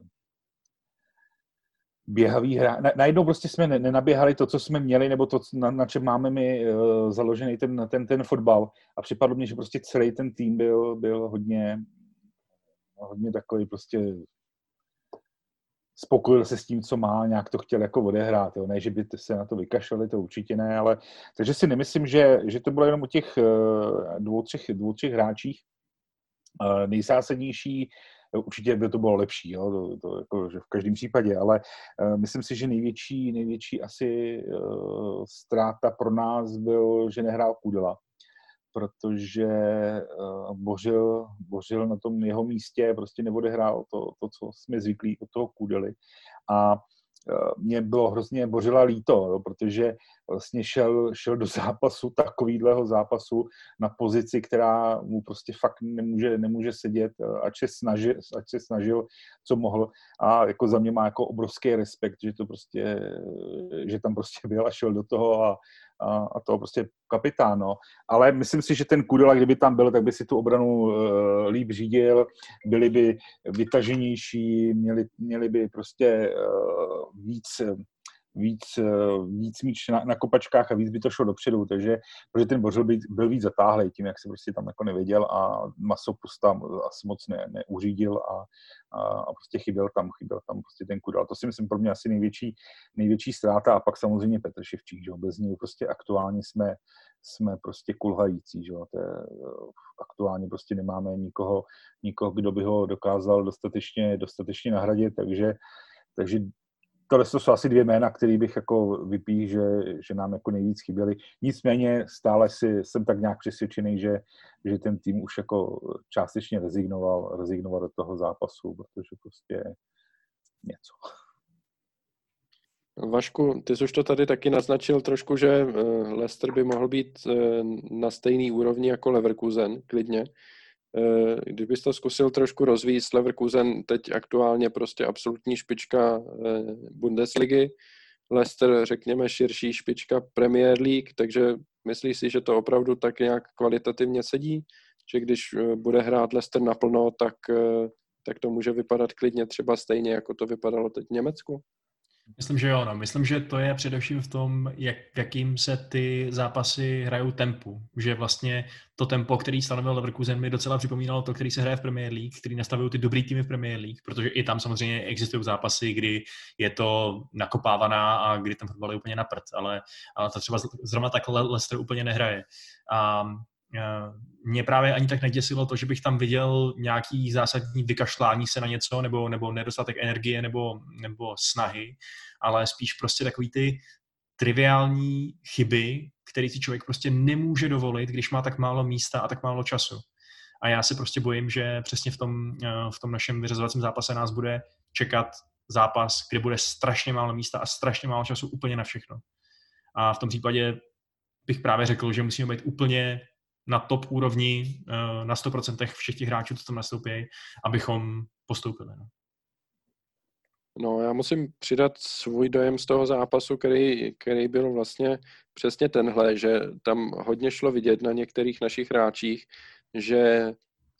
běhavý hra. Na, najednou prostě jsme nenaběhali to, co jsme měli, nebo to, na, na čem máme my uh, založený ten, ten, ten fotbal. A připadlo mně, že prostě celý ten tým byl, byl hodně, hodně takový prostě spokojil se s tím, co má, nějak to chtěl jako odehrát. Jo. Ne, že by se na to vykašlali, to určitě ne, ale takže si nemyslím, že, že to bylo jenom o těch uh, dvou, třech, dvou, třech hráčích. Uh, nejzásadnější určitě by to bylo lepší, jo, to, to jako, že v každém případě, ale uh, myslím si, že největší, největší asi uh, ztráta pro nás byl, že nehrál Kudela, protože uh, Bořil, Bořil na tom jeho místě prostě neodehrál to, to, co jsme zvyklí od toho Kudely a mě bylo hrozně bořila líto, jo, protože vlastně šel, šel do *laughs* zápasu, takovýhleho zápasu na pozici, která mu prostě fakt nemůže, nemůže sedět, ať se, snažil, ať se snažil, co mohl. A jako za mě má jako obrovský respekt, že to prostě, že tam prostě byl a šel do toho a, a, a to prostě kapitán, no. Ale myslím si, že ten Kudela, kdyby tam byl, tak by si tu obranu uh, líp řídil, byli by vytaženější, měli, měli by prostě uh, víc víc, eh, víc míč na, na kopačkách a víc by to šlo dopředu, takže protože ten Bořil byl, byl víc zatáhlý tím, jak se prostě tam jako nevěděl a Masopus tam asi moc ne, neuřídil a, a, a, prostě chyběl tam, chyběl tam prostě ten Kudal. To si myslím pro mě asi největší, největší ztráta a pak samozřejmě Petr Ševčík, že bez něj prostě aktuálně jsme, jsme prostě kulhající, že To je, aktuálně prostě nemáme nikoho, nikoho, kdo by ho dokázal dostatečně, dostatečně nahradit, takže takže tohle jsou asi dvě jména, které bych jako vypích, že, že nám jako nejvíc chyběly. Nicméně stále si, jsem tak nějak přesvědčený, že, že ten tým už jako částečně rezignoval, rezignoval do toho zápasu, protože prostě něco.
Vašku, ty jsi už to tady taky naznačil trošku, že eh, Leicester by mohl být eh, na stejný úrovni jako Leverkusen, klidně. Eh, kdybys to zkusil trošku rozvíjet, Leverkusen teď aktuálně prostě absolutní špička eh, Bundesligy, Leicester, řekněme, širší špička Premier League, takže myslíš si, že to opravdu tak nějak kvalitativně sedí? Že když eh, bude hrát Leicester naplno, tak, tak to může vypadat klidně třeba stejně, jako to vypadalo teď v Německu?
Myslím, že jo. No. Myslím, že to je především v tom, jak, jakým se ty zápasy hrajou tempu. Že vlastně to tempo, který stanovil Leverkusen, mi docela připomínalo to, který se hraje v Premier League, který nastavují ty dobrý týmy v Premier League, protože i tam samozřejmě existují zápasy, kdy je to nakopávaná a kdy ten fotbal je úplně na prd, ale, ale to třeba zrovna tak Leicester úplně nehraje. A mě právě ani tak neděsilo to, že bych tam viděl nějaký zásadní vykašlání se na něco, nebo, nebo nedostatek energie, nebo, nebo snahy, ale spíš prostě takový ty triviální chyby, který si člověk prostě nemůže dovolit, když má tak málo místa a tak málo času. A já se prostě bojím, že přesně v tom, eh, v tom našem vyřazovacím zápase nás bude čekat zápas, kde bude strašně málo místa a strašně málo času úplně na všechno. A v tom případě bych právě řekl, že musíme být úplně na top úrovni eh, na 100% všech těch hráčů, co tam nastoupí, abychom postoupili. No.
No, já musím přidat svůj dojem z toho zápasu, který, který byl vlastně přesně tenhle, že tam hodně šlo vidět na některých našich hráčích, že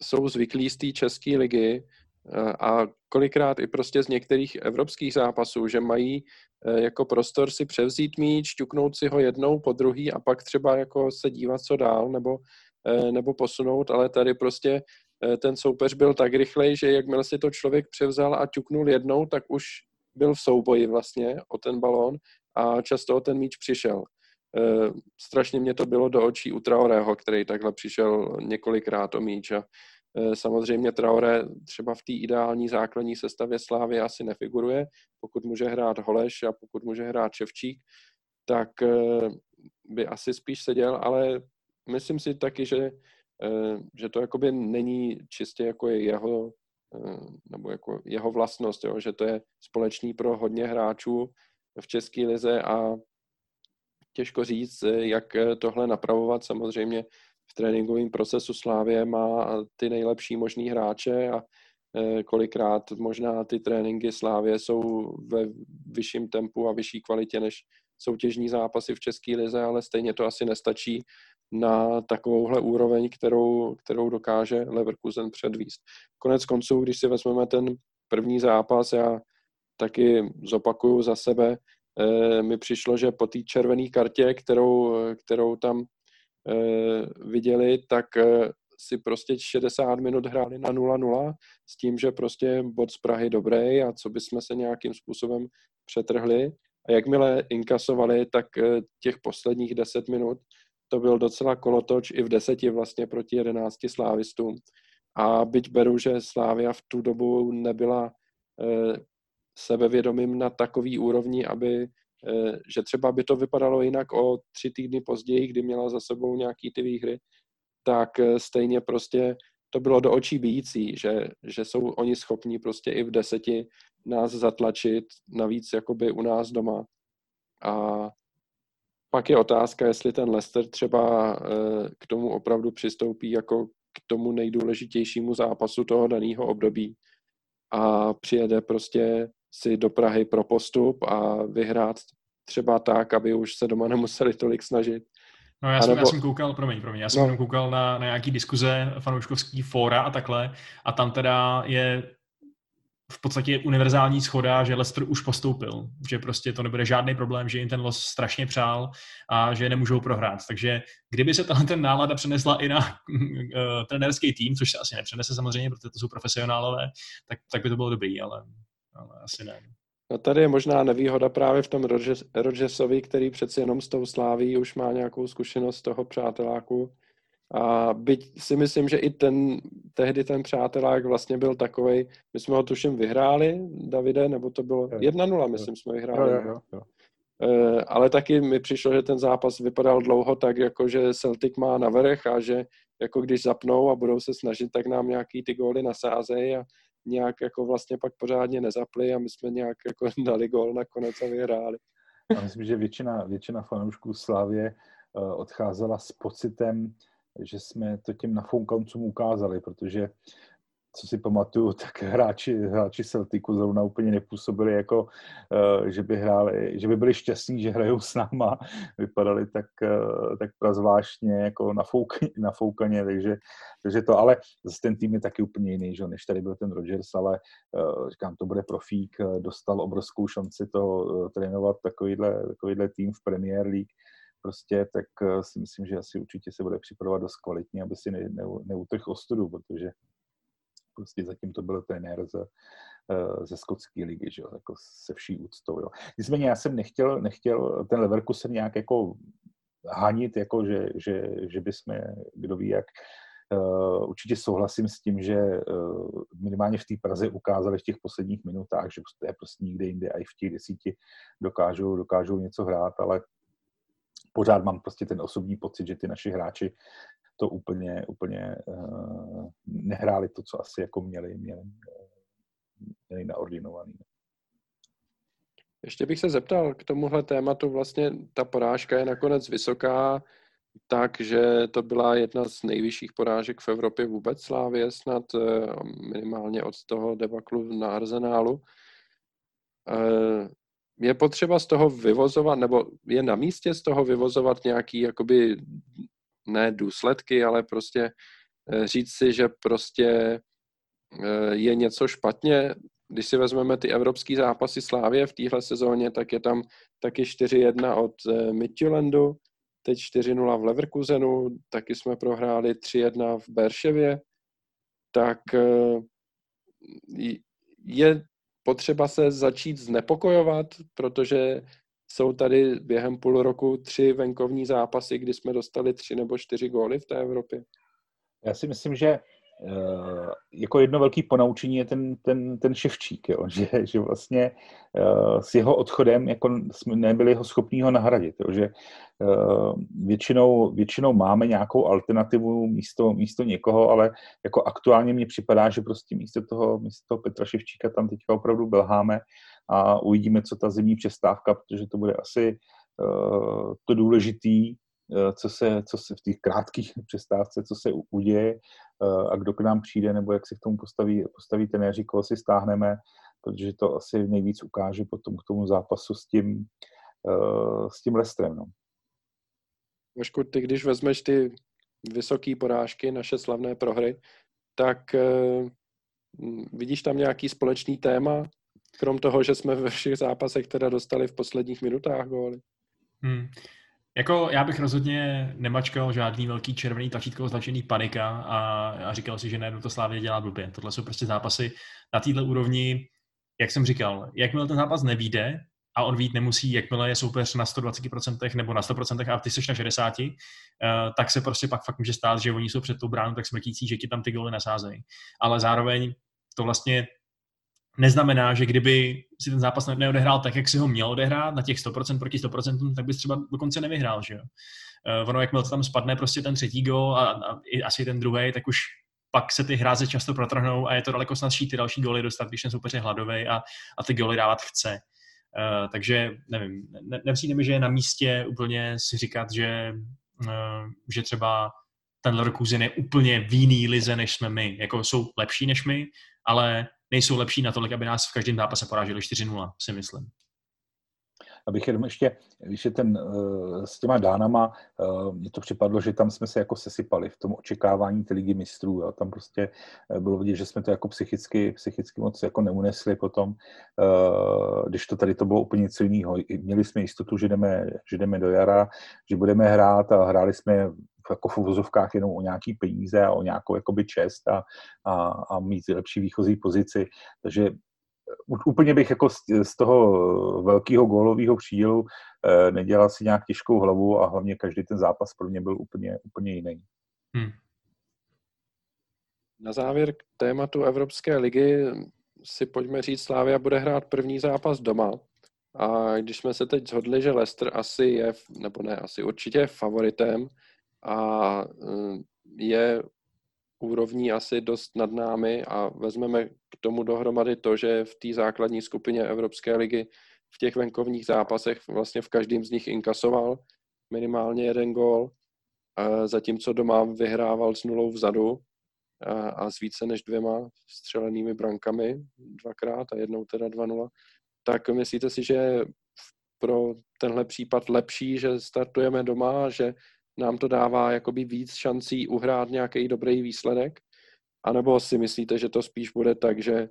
jsou zvyklí z té české ligy eh, a kolikrát i prostě z některých evropských zápasů, že mají jako prostor si převzít míč, ťuknout si ho jednou po druhý a pak třeba jako se dívat, co dál, nebo, eh, nebo posunout, ale tady prostě eh, ten soupeř byl tak rychlej, že jakmile si to člověk převzal a ťuknul jednou, tak už byl v souboji vlastně o ten balón a často o ten míč přišel. Strašně mě to bylo do očí u Traorého, který takhle přišel několikrát o míč a samozřejmě Traore třeba v té ideální základní sestavě Slávy asi nefiguruje. Pokud může hrát Holeš a pokud může hrát Ševčík, tak eh, by asi spíš seděl, ale myslím si taky, že, eh, že to jakoby není čistě jako jeho nebo jako jeho vlastnost, jo? že to je společný pro hodně hráčů v České lize a těžko říct, jak tohle napravovat. Samozřejmě v tréninkovém procesu Slávě má ty nejlepší možný hráče a e, kolikrát možná ty tréninky Slávě jsou ve vyšším tempu a vyšší kvalitě než soutěžní zápasy v České lize, ale stejně to asi nestačí na takovouhle úroveň, kterou, kterou dokáže Leverkusen předvíst. Konec konců, když si vezmeme ten první zápas, já taky zopakuju za sebe, mi přišlo, že po té červené kartě, kterou, kterou tam viděli, tak si prostě 60 minut hráli na 0-0 s tím, že prostě bod z Prahy dobrý a co bychom se nějakým způsobem přetrhli. A jakmile inkasovali, tak těch posledních 10 minut to byl docela kolotoč i v deseti vlastně proti jedenácti slávistům. A byť beru, že Slávia v tu dobu nebyla sebevědomým na takový úrovni, aby, že třeba by to vypadalo jinak o tři týdny později, kdy měla za sebou nějaký ty výhry, tak e, stejně prostě to bylo do očí bíjící, že, že jsou oni schopní prostě i v deseti nás zatlačit, navíc jakoby u nás doma. A pak je otázka, jestli ten Leicester třeba eh, k tomu opravdu přistoupí jako k tomu nejdůležitějšímu zápasu toho daného období a přijede prostě si do Prahy pro postup a vyhrát třeba tak, aby už se doma nemuseli tolik snažit.
No já jsem, nebo... já jsem koukal, promiň, promiň, já jsem no. koukal na, na nějaký diskuze fanouškovský fóra a takhle a tam teda je v podstatě univerzální schoda, že Leicester už postoupil, že prostě to nebude žádný problém, že jim ten los strašně přál a že nemůžou prohrát. Takže kdyby se tahle ten nálada přenesla i na *laughs* uh, trenérský tým, což se asi nepřenese samozřejmě, protože to jsou profesionálové, tak, tak by to bylo dobrý, ale, ale asi ne.
No tady je možná nevýhoda právě v tom Rodgersovi, který přeci jenom s tou sláví už má nějakou zkušenost toho přáteláku, a byť si myslím, že i ten, tehdy ten přátelák vlastně byl takový, my jsme ho tuším vyhráli, Davide, nebo to bylo 1-0, myslím, jsme vyhráli. Jo, jo, jo. Uh, ale taky mi přišlo, že ten zápas vypadal dlouho tak, jako že Celtic má navrch a že jako když zapnou a budou se snažit, tak nám nějaký ty góly nasázejí a nějak jako vlastně pak pořádně nezapli a my jsme nějak jako *laughs* dali gól nakonec a vyhráli.
Já myslím, že většina, většina fanoušků Slavě uh, odcházela s pocitem, že jsme to těm nafoukancům ukázali, protože co si pamatuju, *laughs* tak hráči, hráči Celticu zrovna úplně nepůsobili jako, uh, že by hráli, že by byli šťastní, že hrajou s náma. *laughs* Vypadali tak, uh, tak prazvláštně jako nafoukaně, *laughs* nafoukaně takže, takže to, ale zase ten tým je taky úplně jiný, že? než tady byl ten Rodgers, ale uh, říkám, to bude profík, dostal obrovskou šanci to trénovat takovýhle, takovýhle tým v Premier League prostě, tak eh, si myslím, že asi určitě se bude připravovat dost kvalitně, aby si ne, ne, neutrhl ostudu, protože prostě zatím to byl trenér ze, eh, ze skotské ligy, že jo, jako se vší úctou, jo. Nicméně já jsem nechtěl, nechtěl ten Leverkusen nějak jako hanit, jako že, že, že bychom, kdo ví jak, Uh, určitě souhlasím s tím, že uh, minimálně v té Praze ukázali v těch posledních minutách, že to je prostě nikde jinde a i v těch desíti dokážou, dokážou něco hrát, ale pořád mám prostě ten osobní pocit, že ty naši hráči to úplně, úplně uh, nehráli to, co asi jako měli, měli, měli naordinovaný.
Ještě bych se zeptal k tomuhle tématu, vlastně ta porážka je nakonec vysoká, takže to byla jedna z nejvyšších porážek v Evropě vůbec Slávě, snad eh, minimálně od toho debaklu na Arzenálu. Je potřeba z toho vyvozovat, nebo je na místě z toho vyvozovat nějaký, jakoby, ne důsledky, ale prostě eh, říct si, že prostě eh, je něco špatně. Když si vezmeme ty evropské zápasy Slávě v téhle sezóně, tak je tam taky 4-1 od eh, Midtjulandu, teď 4-0 v Leverkusenu, taky jsme prohráli 3-1 v Berševě, tak je potřeba se začít znepokojovat, protože jsou tady během půl roku tři venkovní zápasy, kdy jsme dostali tři nebo čtyři góly v té Evropě.
Já si myslím, že Eh, jako jedno velké ponaučení je ten, ten, ten ševčík, jo? *laughs* Že, že vlastně uh, s jeho odchodem jako jsme nebyli ho schopní ho nahradit, jo? že uh, většinou, většinou máme nějakou alternativu místo, místo někoho, ale jako aktuálně mně připadá, že prostě místo toho, místo toho Petra Ševčíka tam teďka opravdu belháme a uvidíme, co ta zimní přestávka, protože to bude asi to důležitý, Eh, co se, co se v těch krátkých *laughs* přestávce, co se uděje eh, a kdo k nám přijde, nebo jak si k tomu postaví, postaví tenéři, koho si stáhneme, protože to asi nejvíc ukáže potom k tomu zápasu s tím, eh, s tím Lestrem. No.
Vašku, ty když vezmeš ty vysoké porážky, naše slavné prohry, tak vidíš tam nějaký společný téma? Krom toho, že jsme ve všech zápasech teda dostali v posledních minutách góly.
Hmm. Jako já bych rozhodně nemačkal žádný velký červený tlačítko označený panika a, a říkal si, že najednou to Slávě dělá blbě. Tohle jsou prostě zápasy na této úrovni, jak jsem říkal, jakmile ten zápas nevíde, a on vít nemusí, jakmile je soupeř na 120% nebo na 100% a ty jsi na 60%, uh, eh, tak se prostě pak fakt může stát, že oni jsou před tou bránou tak smrtící, že ti tam ty goly nasázejí. Ale zároveň to vlastně neznamená, že kdyby si ten zápas neodehrál tak, jak si ho měl odehrát, na těch 100% proti 100%, tak bys třeba dokonce nevyhrál, že jo. Uh, ono, jakmile tam spadne prostě ten třetí gol a, a i asi ten druhý, tak už pak se ty hráze často protrhnou a je to daleko snadší ty další góly dostat, když ten soupeř je hladový a, a ty góly dávat chce. Uh, takže nevím, ne, nepřijde mi, že je na místě úplně si říkat, že, uh, že třeba ten Leverkusen je úplně v jiný lize, než jsme my. Jako jsou lepší než my, ale nejsou lepší natolik, aby nás v každém zápase poráželi 4-0, si myslím
abych jenom ještě, když je ten uh, s těma dánama, uh, mně to připadlo, že tam jsme se jako sesypali v tom očekávání té ligy mistrů. Jo. Tam prostě uh, bylo vidět, že jsme to jako psychicky, psychicky moc jako neunesli potom, když to tady to bylo úplně něco jiného. Měli jsme jistotu, že jdeme, že jdeme do jara, že budeme hrát a hráli jsme jako v uvozovkách jenom o nějaký peníze a o nějakou jakoby čest a, a, a mít lepší výchozí pozici. Takže úplně bych jako z, z toho velkého gólového přídělu eh, nedělal si nějak těžkou hlavu a hlavně každý ten zápas pro mě byl úplně, úplně jiný. Hmm.
Na závěr k tématu Evropské ligy si pojďme říct, Slávia bude hrát první zápas doma. A když jsme se teď shodli, že Leicester asi je, nebo ne, asi určitě je favoritem a eh, je úrovní asi dost nad námi a vezmeme k tomu dohromady to, že v té základní skupině Evropské ligy v těch venkovních zápasech vlastně v každém z nich inkasoval minimálně jeden gól, zatímco doma vyhrával s nulou vzadu a s více než dvěma střelenými brankami, dvakrát a jednou teda 2-0, tak myslíte si, že pro tenhle případ lepší, že startujeme doma, že nám to dává jakoby víc šancí uhrát nějaký dobrý výsledek? A nebo si myslíte, že to spíš bude tak, že,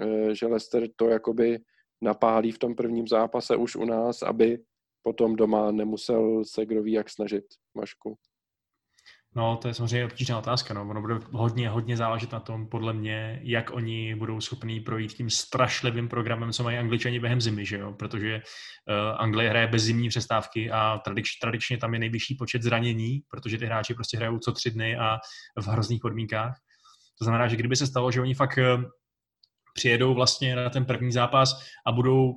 eh, že Leicester to jakoby napálí v tom prvním zápase už u nás, aby potom doma nemusel se kdo ví jak snažit, Mašku?
No, to je samozřejmě obtížná otázka. No. Ono bude hodně, hodně záležet na tom, podle mě, jak oni budou schopní projít tím strašlivým programem, co mají angličani během zimy, že jo? protože uh, Anglie hraje bez zimní přestávky a tradič, tradičně tam je nejvyšší počet zranění, protože ty hráči prostě hrajou co tři dny a v hrozných podmínkách. To znamená, že kdyby se stalo, že oni fakt uh, přijedou vlastně na ten první zápas a budou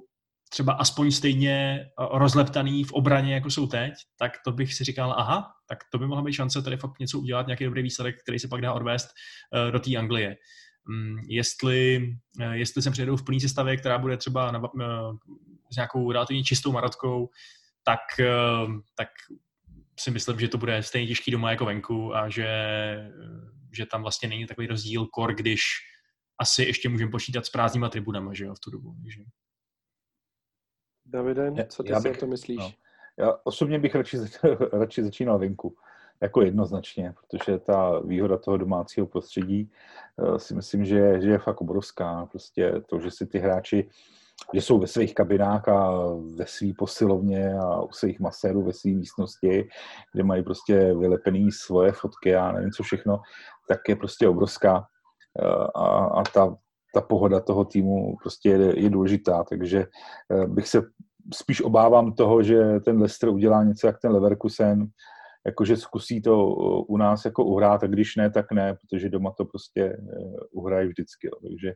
třeba aspoň stejně eh, rozleptaný v obraně, jako jsou teď, tak to bych si říkal, aha, tak to by mohla být šance tady fakt něco udělat, nějaký dobrý výsledek, který se pak dá odvést uh, do té Anglie. Um, jestli, uh, jestli sem přijedou v plný sestavě, která bude třeba na, s nějakou relativně čistou marotkou, tak, tak si myslím, že to bude stejně těžký doma jako venku a že, že tam vlastně není takový rozdíl kor, když asi ještě můžeme počítat s prázdnýma tribunama, že jo, v tu dobu. Takže...
Davide, co ty já si bych, o to myslíš? No,
já osobně bych radši, *laughs* radši začínal venku. Jako jednoznačně, protože ta výhoda toho domácího prostředí uh, si myslím, že, že je fakt obrovská. Prostě to, že si ty hráči že jsou ve svých kabinách a ve své posilovně a u svých masérů ve své místnosti, kde mají prostě vylepený svoje fotky a nevím co všechno, tak je prostě obrovská. Eh, a, a ta, ta pohoda toho týmu prostě je, je důležitá, takže eh, bych se spíš obávám toho, že ten Leicester udělá něco jak ten Leverkusen, jakože zkusí to eh, u nás jako uhrát a když ne, tak ne, protože doma to prostě eh, uhrají vždycky. Jo. Takže,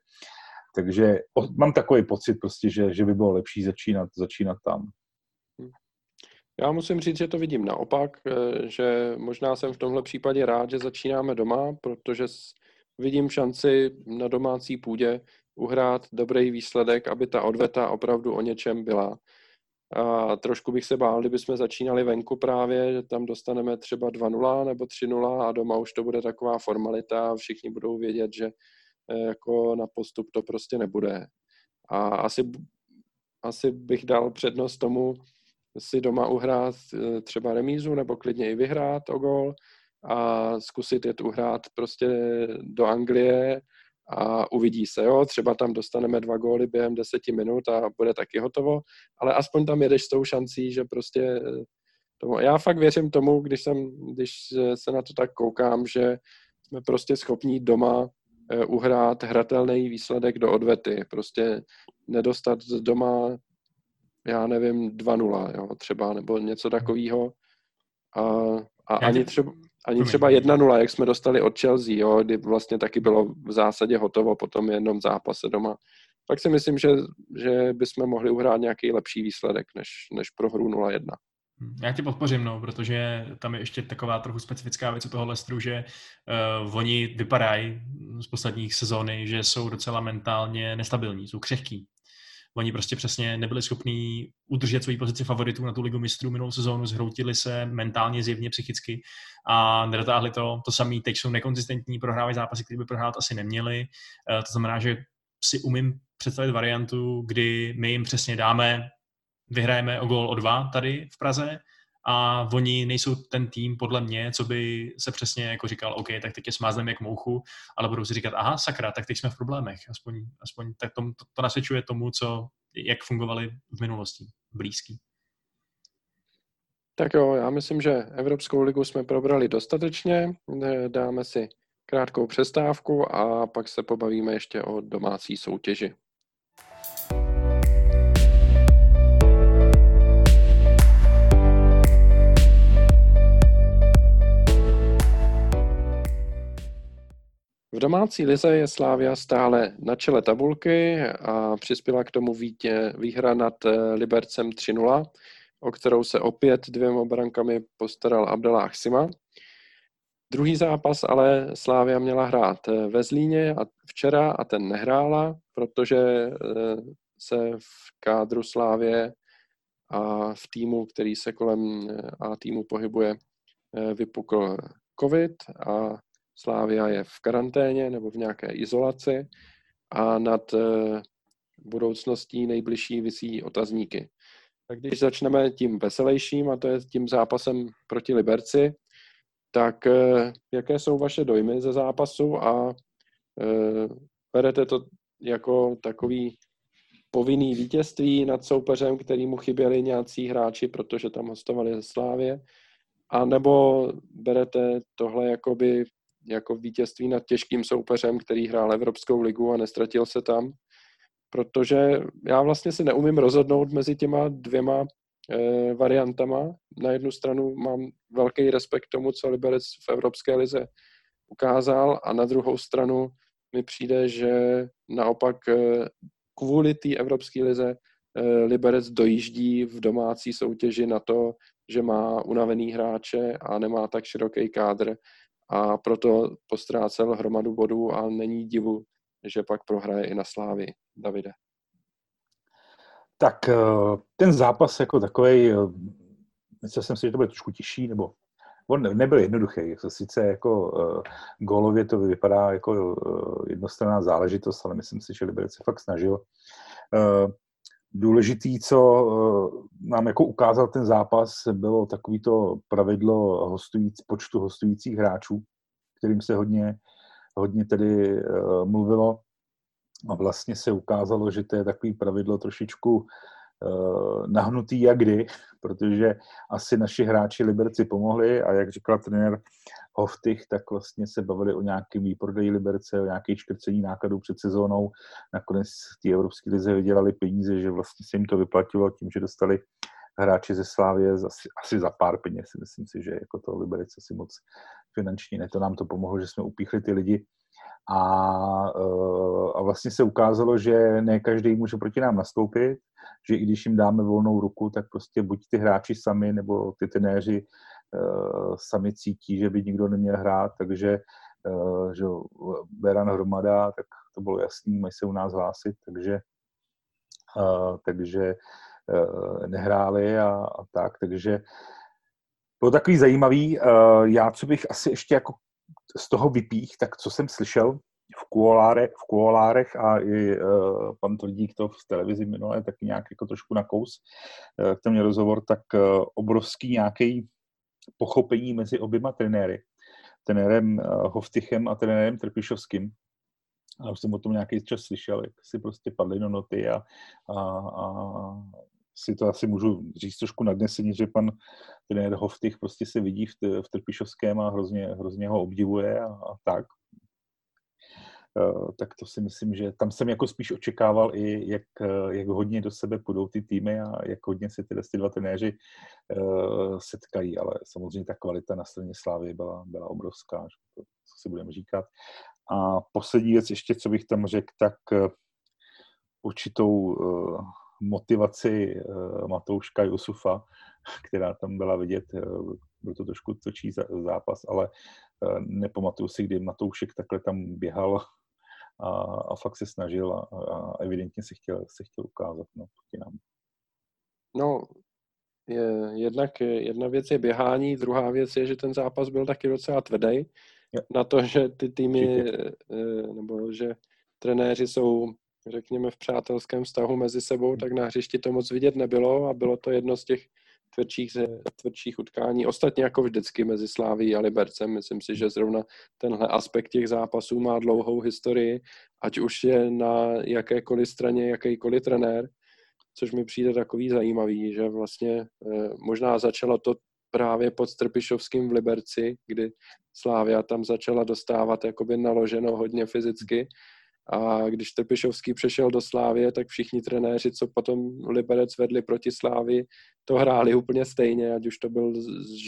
takže mám takový pocit prostě, že, že by bylo lepší začínat, začínat tam.
Já musím říct, že to vidím naopak, že možná jsem v tomhle případě rád, že začínáme doma, protože vidím šanci na domácí půdě uhrát dobrý výsledek, aby ta odveta opravdu o něčem byla. A trošku bych se bál, kdyby jsme začínali venku právě, že tam dostaneme třeba 2-0 nebo 3-0 a doma už to bude taková formalita a všichni budou vědět, že eh, jako na postup to prostě nebude. A asi, asi bych dal přednost tomu si doma uhrát eh, třeba remízu nebo klidně i vyhrát o gol a zkusit jet uhrát prostě do Anglie a uvidí se, jo, třeba tam dostaneme dva góly během deseti minut a bude taky hotovo, ale aspoň tam jedeš s tou šancí, že prostě eh, tomu, já fakt věřím tomu, když, jsem, když se na to tak koukám, že jsme prostě schopní doma eh, uhrát hratelný výsledek do odvety, prostě nedostat doma, já nevím, 2-0, jo, třeba, nebo něco takového. A, a ani třeba, ani třeba 1-0, jak jsme dostali od Chelsea, jo, kdy vlastně taky bylo v zásadě hotovo po tom jednom zápase doma. Tak si myslím, že, že bychom mohli uhrát nějaký lepší výsledek než, než pro hru 0-1.
Hmm, já tě podpořím, no, protože tam je ještě taková trochu specifická věc u toho Lestru, že uh, oni vypadají z posledních sezóny, že jsou docela mentálně nestabilní, jsou křehký. Oni prostě přesně nebyli schopní udržet svoji pozici favoritů na tu ligu mistrů minulou sezónu, zhroutili se mentálně, zjevně, psychicky a nedotáhli to. To samý teď jsou nekonzistentní, prohrávají zápasy, které by prohrát asi neměli. Uh, to znamená, že si umím představit variantu, kdy my jim přesně dáme vyhrajeme o gol o dva tady v Praze a oni nejsou ten tým, podle mě, co by se přesně jako říkal, OK, tak teď je smázneme jak mouchu, ale budou si říkat, aha, sakra, tak teď jsme v problémech. Aspoň, aspoň tak to, to, to nasvědčuje tomu, co, jak fungovali v minulosti, blízký.
Tak jo, já myslím, že Evropskou ligu jsme probrali dostatečně. Dáme si krátkou přestávku a pak se pobavíme ještě o domácí soutěži. V domácí lize je Slávia stále na čele tabulky a přispěla k tomu vítě, výhra nad eh, Libercem 3-0, o kterou se opět dvěma brankami postaral Abdelách Sima. Druhý zápas ale Slávia měla hrát eh, ve Zlíně a včera a ten nehrála, protože eh, se v kádru Slávě a v týmu, který se kolem A týmu pohybuje, vypukl covid a Slávia je v karanténě nebo v nějaké izolaci a nad eh, budoucností nejbližší visí otazníky. Tak když začneme tím veselějším, a to je tím zápasem proti Liberci, tak eh, jaké jsou vaše dojmy ze zápasu a eh, berete to jako takový povinný vítězství nad soupeřem, kterýmu chyběli nějací hráči, protože tam hostovali ze Slávě, a nebo berete tohle jakoby jako vítězství nad těžkým soupeřem, který hrál Evropskou ligu a nestratil se tam, protože já vlastně si neumím rozhodnout mezi těma dvěma eh, variantama. Na jednu stranu mám velký respekt tomu, co Liberec v Evropské lize ukázal a na druhou stranu mi přijde, že naopak eh, kvůli té Evropské lize eh, Liberec dojíždí v domácí soutěži na to, že má unavený hráče a nemá tak široký kádr a proto postrácel hromadu bodů a není divu, že pak prohraje i na Slávy. Davide.
Tak eh, ten zápas jako takový, eh, myslel jsem si, že to bude trošku těžší, nebo on nebyl jednoduchý. Sice jako uh, gólově to vypadá jako uh, jednostranná záležitost, ale myslím si, že Liberec se fakt snažil. Uh, důležitý, co uh, nám jako ukázal ten zápas, bylo takovýto pravidlo hostujíc, počtu hostujících hráčů, kterým se hodně, hodně tedy uh, mluvilo. A vlastně se ukázalo, že to je takový pravidlo trošičku uh, nahnutý jak kdy, *laughs* protože asi naši hráči Liberci pomohli a jak říkal trenér Hoftych, tak vlastně se bavili o nějakém výprodeji Liberce, o nějaké škrcení nákladů před sezónou. Nakonec ty evropské lize vydělali peníze, že vlastně se jim to vyplatilo tím, že dostali hráči ze Slávě asi, asi za pár peněz. Myslím si, že jako to Liberec asi moc finančně ne. To nám to pomohlo, že jsme upíchli ty lidi. A, eh, a vlastně se ukázalo, že ne každý může proti nám nastoupit, že i když jim dáme volnou ruku, tak prostě buď ty hráči sami nebo ty trenéři sami cítí, že by nikdo neměl hrát, takže uh, že Beran hromada, tak to bylo jasný, mají se u nás hlásit, takže, uh, takže nehráli a, a tak, takže bylo takový zajímavý. Já, co bych asi ještě jako z toho vypích, tak co jsem slyšel v, kuoláre, v kuolárech a i pan Tvrdík to v televizi minule taky nějak jako trošku nakous, uh, ten měl rozhovor, tak obrovský nějaký pochopení mezi oběma trenéry, trenérem uh, Hoftychem a trenérem Trpišovským, A už jsem o tom nějaký čas slyšel, jak si prostě padly do noty a, a, a si to asi můžu říct trošku nadnesení, že pan trenér Hoftych prostě se vidí v, v Trpišovském a hrozně, hrozně ho obdivuje a, a tak. Uh, tak to si myslím, že tam jsem jako spíš očekával i, jak, jak hodně do sebe půjdou ty týmy a jak hodně se tyhle ty dva trenéři uh, setkají, ale samozřejmě ta kvalita na straně Slávy byla, byla obrovská, co si budeme říkat. A poslední věc ještě, co bych tam řekl, tak určitou motivaci Matouška Jusufa, která tam byla vidět. Byl to trošku točí zápas, ale nepamatuju si, kdy Matoušek takhle tam běhal a, a fakt se snažil a, a evidentně se chtěl, se chtěl ukázat no, proti nám.
No, je, jednak jedna věc je běhání, druhá věc je, že ten zápas byl taky docela tvrdý na to, že ty týmy, nebo že trenéři jsou řekněme, v přátelském vztahu mezi sebou, tak na hřišti to moc vidět nebylo a bylo to jedno z těch tvrdších, tvrdších utkání. Ostatně jako vždycky mezi Sláví a Libercem. Myslím si, že zrovna tenhle aspekt těch zápasů má dlouhou historii, ať už je na jakékoliv straně jakýkoliv trenér, což mi přijde takový zajímavý, že vlastně eh, možná začalo to právě pod Strpišovským v Liberci, kdy Slávia tam začala dostávat jakoby naloženo hodně fyzicky a když Trpišovský přešel do Slávie, tak všichni trenéři, co potom Liberec vedli proti Slávi, to hráli úplně stejně, ať už to byl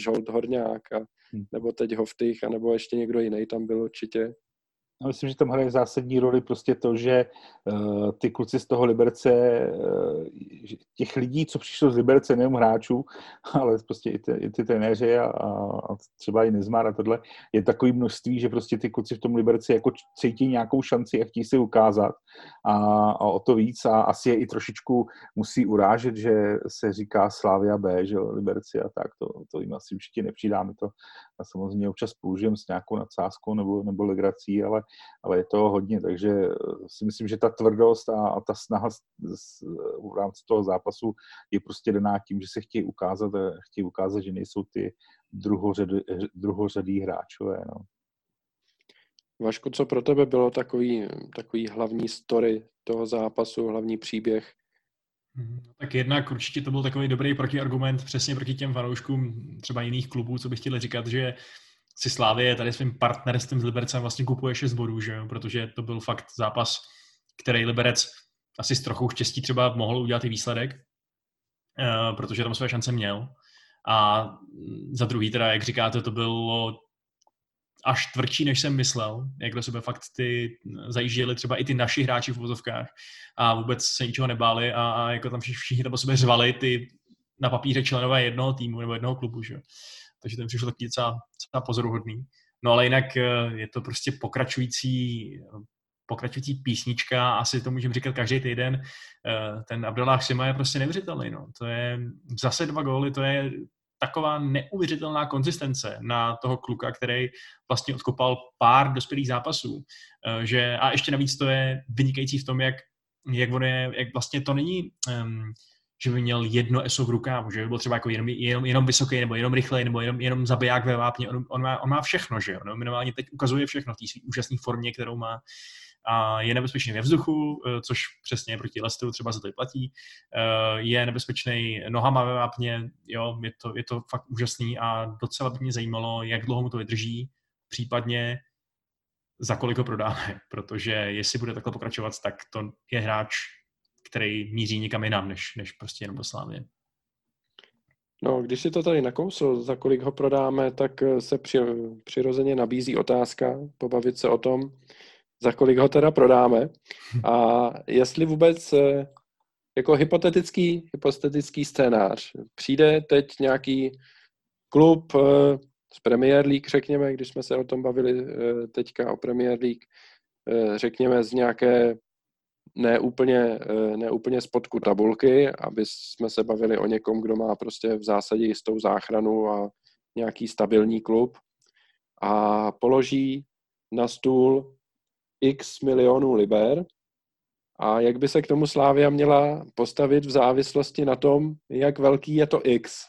Žolt Horňák, a, hmm. nebo teď Hoftych, a nebo ještě někdo jiný tam byl určitě.
No, myslím, že tam hraje zásadní roli prostě to, že uh, ty kluci z toho Liberce, uh, těch lidí, co přišlo z Liberce, nejenom hráčů, *laughs* ale prostě i ty, i ty trenéři a, a třeba i Nezmar a tohle, je takový množství, že prostě ty kluci v tom Liberci jako cítí nějakou šanci a chtějí si ukázat a, a o to víc. A asi je i trošičku musí urážet, že se říká Slavia B, že Liberci a tak, to, to jim asi určitě nepřidáme to a samozřejmě občas použijem s nějakou nadsázkou nebo, nebo legrací, ale ale je to hodně, takže eh, si myslím, že ta tvrdost a, a ta snaha z, z, v rámci toho zápasu je prostě daná tím, že se chtějí ukázat, chtějí ukázat, že nejsou ty druhořady, druhořadý hráčové. No.
Vašku, co pro tebe bylo takový, takový hlavní story toho zápasu, hlavní příběh?
Mhm. Tak jednak určitě to byl takový dobrý protiargument přesně proti těm fanouškům třeba jiných klubů, co by chtěli říkat, že si Slávě tady svým partnerstvím s Libercem vlastně kupuje 6 bodů, že jo? protože to byl fakt zápas, který Liberec asi s trochou štěstí třeba mohl udělat i výsledek, uh, protože tam své šance měl. A za druhý teda, jak říkáte, to bylo až tvrdší, než jsem myslel, jak do sebe fakt ty zajížděli třeba i ty naši hráči v vozovkách a vůbec se ničeho nebáli a, a jako tam všichni tam po sebe řvali ty na papíře členové jednoho týmu nebo jednoho klubu, že? takže ten přišel takový docela, docela pozoruhodný. No ale jinak eh, je to prostě pokračující, pokračující písnička, asi to můžeme říkat každý týden. Eh, ten Abdullah Sima je prostě neuvěřitelný. No. To je zase dva góly, to je taková neuvěřitelná konzistence na toho kluka, který vlastně odkopal pár dospělých zápasů. Eh, že, a ještě navíc to je vynikající v tom, jak, jak on je, jak vlastně to není um, že by měl jedno ESO v rukávu, že by byl třeba jako jenom, jenom, jenom vysoký, nebo jenom rychlej, nebo jenom, jenom zabiják ve vápně. On, on, má, on má všechno, že jo? No, minimálně teď ukazuje všechno v té úžasné formě, kterou má. A je nebezpečný ve vzduchu, eh, což přesně proti Lestru třeba za to platí. Eh, je nebezpečný nohama ve vápně, jo, je to, je to fakt úžasný a docela by mě zajímalo, jak dlouho mu to vydrží, případně za kolik ho prodáme, *laughs* protože jestli bude takhle pokračovat, tak to je hráč, který míří někam jinam, než, než prostě jenom do Slávě.
No, když si to tady nakousl, za kolik ho prodáme, tak eh, se při, přirozeně nabízí otázka, pobavit se o tom, za kolik ho teda prodáme a jestli vůbec eh, jako hypotetický, hypotetický scénář. Přijde teď nějaký klub eh, z Premier League, řekněme, když jsme se o tom bavili teďka o Premier League, řekněme z nějaké ne úplně, eh, ne úplně spodku tabulky, aby jsme se bavili o někom, kdo má prostě v zásadě jistou záchranu a nějaký stabilní klub a položí na stůl x milionů liber a jak by se k tomu Slávia měla postavit v závislosti na tom, jak velký je to x.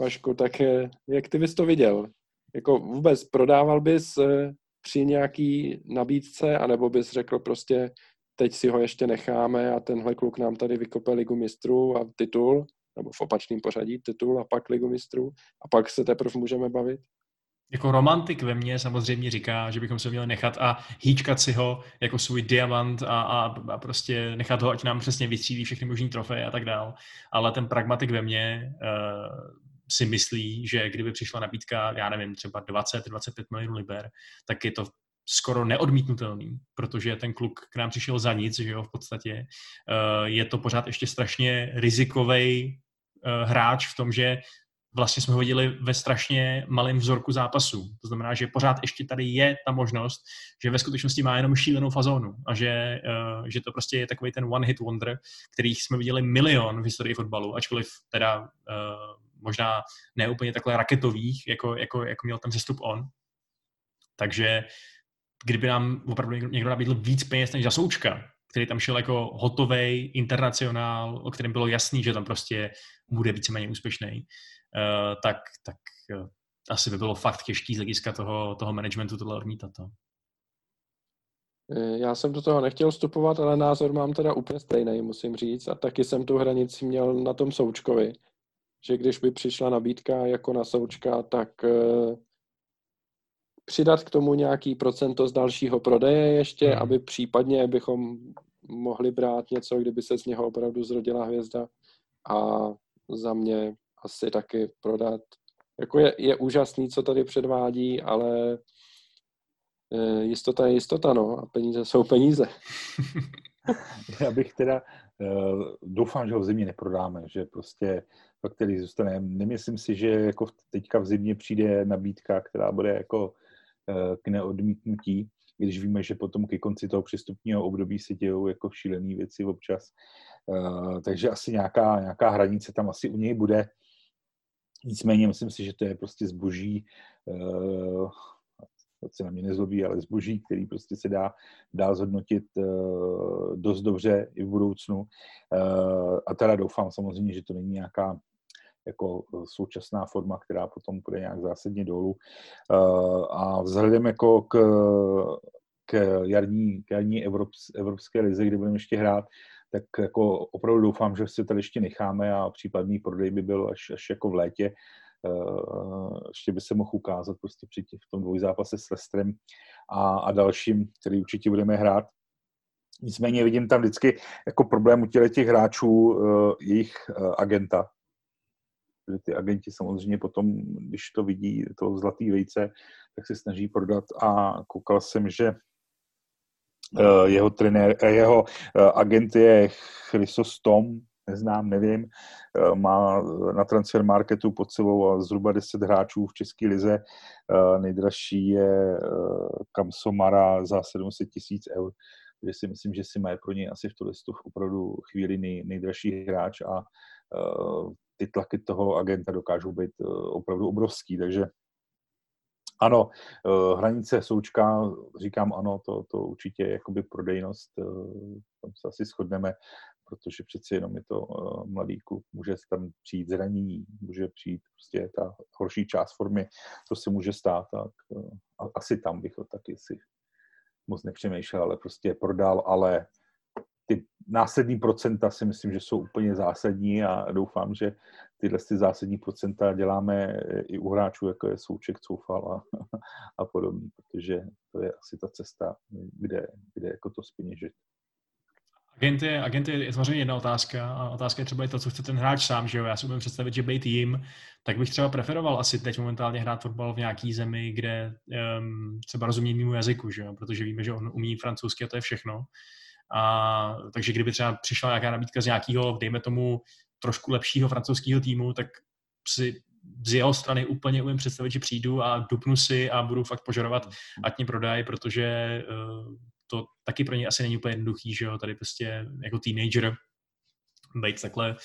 Vašku, tak eh, jak ty bys to viděl? Jako vůbec prodával bys eh, při nějaký nabídce, anebo bys řekl prostě, teď si ho ještě necháme a tenhle kluk nám tady vykope ligu mistrů a titul, nebo v opačném pořadí titul a pak ligu mistrů a pak se teprve můžeme bavit?
Jako romantik ve mně samozřejmě říká, že bychom se měli nechat a hýčkat si ho jako svůj diamant a, a, a prostě nechat ho, ať nám přesně vystřílí všechny možné trofeje a tak dál. Ale ten pragmatik ve mně uh, si myslí, že kdyby přišla nabídka, já nevím, třeba 20-25 milionů liber, tak je to skoro neodmítnutelný, protože ten kluk k nám přišel za nic, že jo, v podstatě. Uh, je to pořád ještě strašně rizikový uh, hráč v tom, že vlastně jsme ho viděli ve strašně malém vzorku zápasů. To znamená, že pořád ještě tady je ta možnost, že ve skutečnosti má jenom šílenou fazónu a že, uh, že to prostě je takový ten one-hit wonder, kterých jsme viděli milion v historii fotbalu, ačkoliv teda uh, možná ne úplně takhle raketových, jako, jako, jako měl ten sestup on. Takže kdyby nám opravdu někdo nabídl víc peněz než za Součka, který tam šel jako hotový internacionál, o kterém bylo jasný, že tam prostě bude víceméně úspěšný, tak, tak uh, asi by bylo fakt těžký z hlediska toho, toho managementu tohle odmítat. To.
Eh, já jsem do toho nechtěl vstupovat, ale názor mám teda úplně stejný, musím říct. A taky jsem tu hranici měl na tom Součkovi. Že když by přišla nabídka jako na Součka, tak přidat k tomu nějaký procento z dalšího prodeje ještě, hmm. aby případně bychom mohli brát něco, kdyby se z něho opravdu zrodila hvězda a za mě asi taky prodat. Jako je, je úžasný, co tady předvádí, ale e, jistota je jistota, no, a peníze jsou peníze. *laughs*
Já bych teda, uh, doufám, že ho v zimě neprodáme, že prostě pak který zůstane. Nemyslím si, že jako teďka v zimě přijde nabídka, která bude jako uh, k neodmítnutí, když víme, že potom ke konci toho přestupního období se dějou jako šílené věci občas. Takže asi nějaká, nějaká hranice tam asi u něj bude. Nicméně myslím si, že to je prostě zboží, uh, se na mě nezlobí, ale zboží, který prostě se dá, dá zhodnotit uh, dost dobře i v budoucnu. Uh, a teda doufám samozřejmě, že to není nějaká jako současná forma, která potom půjde nějak zásadně dolů. A vzhledem jako k, k jarní, k jarní evropské lize, kde budeme ještě hrát, tak jako opravdu doufám, že se tady ještě necháme a případný prodej by byl až, až jako v létě. Uh, ještě by se mohl ukázat prostě při těch, v tom dvojzápase s Lestrem a, a dalším, který určitě budeme hrát. Nicméně vidím tam vždycky jako problém u těch hráčů uh, jejich uh, agenta, že ty agenti samozřejmě potom, když to vidí, to zlatý vejce, tak se snaží prodat a koukal jsem, že Eh, jeho, trenér, eh, jeho eh, agent je Chrysos Tom, neznám, nevím, má na transfer marketu pod sebou zhruba 10 hráčů v České lize. Nejdražší je Kamsomara za 700 tisíc eur, takže si myslím, že si má pro něj asi v tuhle opravdu chvíli nej, nejdražší hráč a ty tlaky toho agenta dokážou být opravdu obrovský, takže ano, eh, hranice součka, říkám ano, to, to určitě je jakoby prodejnost, eh, tam se asi shodneme, protože přeci jenom je to eh, mladý klub, může tam přijít zranění, může přijít prostě ta horší část formy, to se může stát, tak asi tam bych ho taky si moc nepřemýšlel, ale prostě prodal, ale ty následní procenta si myslím, že jsou úplně zásadní a doufám, že tyhle ty zásadní procenta děláme i u hráčů, jako je Souček, Coufal a, *laughs* a podobně, protože to je asi ta cesta, kde, kde jako to spiněžit.
Agent je, agent je samozřejmě jedna otázka a otázka je třeba i to, co chce ten hráč sám, že jo? Já si umím představit, že být jim, tak bych třeba preferoval asi teď momentálně hrát fotbal v nějaký zemi, kde um, třeba rozumí mimo jazyku, že jo? Protože víme, že on umí francouzsky a to je všechno. A, takže kdyby třeba přišla nějaká nabídka z nějakého, dejme tomu, trošku lepšího francouzského týmu, tak si z jeho strany úplně umím představit, že přijdu a dupnu si a budu fakt požadovat, ať mě prodají, protože uh, to taky pro ně asi není úplně jednoduchý, že jo, tady prostě jako teenager být takhle,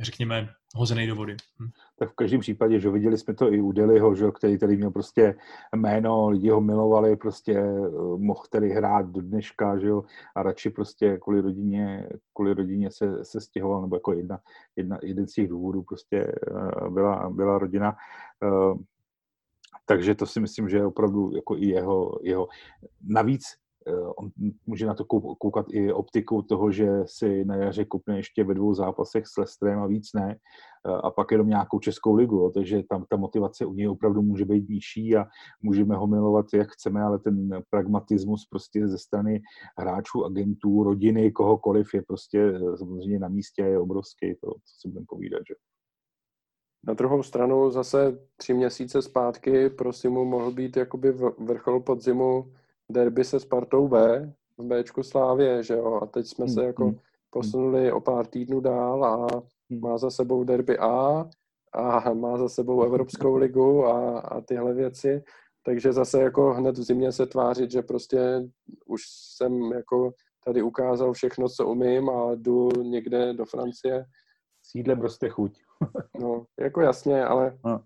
řekněme, hozený do vody. Hm.
Tak v každém případě, že viděli jsme to i u Deliho, že, který tady měl prostě jméno, lidi ho milovali, prostě uh, mohl tady hrát do dneška, že jo, a radši prostě kvůli rodině, kvůli rodině se, se stěhoval, nebo jako jedna, jedna, jeden z těch důvodů prostě uh, byla, byla rodina. Uh, takže to si myslím, že je opravdu jako i jeho, jeho. Navíc eh, on může na to koukat i optikou toho, že si na jaře koupne ještě ve dvou zápasech s Lestrem a víc ne, eh, a pak jenom nějakou českou ligu, takže tam ta motivace u něj opravdu může být nižší a můžeme ho milovat, jak chceme, ale ten pragmatismus prostě ze strany hráčů, agentů, rodiny, kohokoliv je prostě samozřejmě na místě a je obrovský, to, co si budeme povídat, že?
Na druhou stranu zase tři měsíce zpátky pro Simu mohl být jakoby vrchol podzimu derby se Spartou B v Bčku Slávě, že jo? A teď jsme se jako hmm. posunuli o pár týdnů dál a hmm. má za sebou derby A a má za sebou Evropskou *laughs* ligu a, a tyhle věci. Takže zase jako hned v zimě se tvářit, že prostě už jsem jako tady ukázal všechno, co umím a jdu někde do Francie.
Sídlem roste chuť.
No, jako jasně, ale no.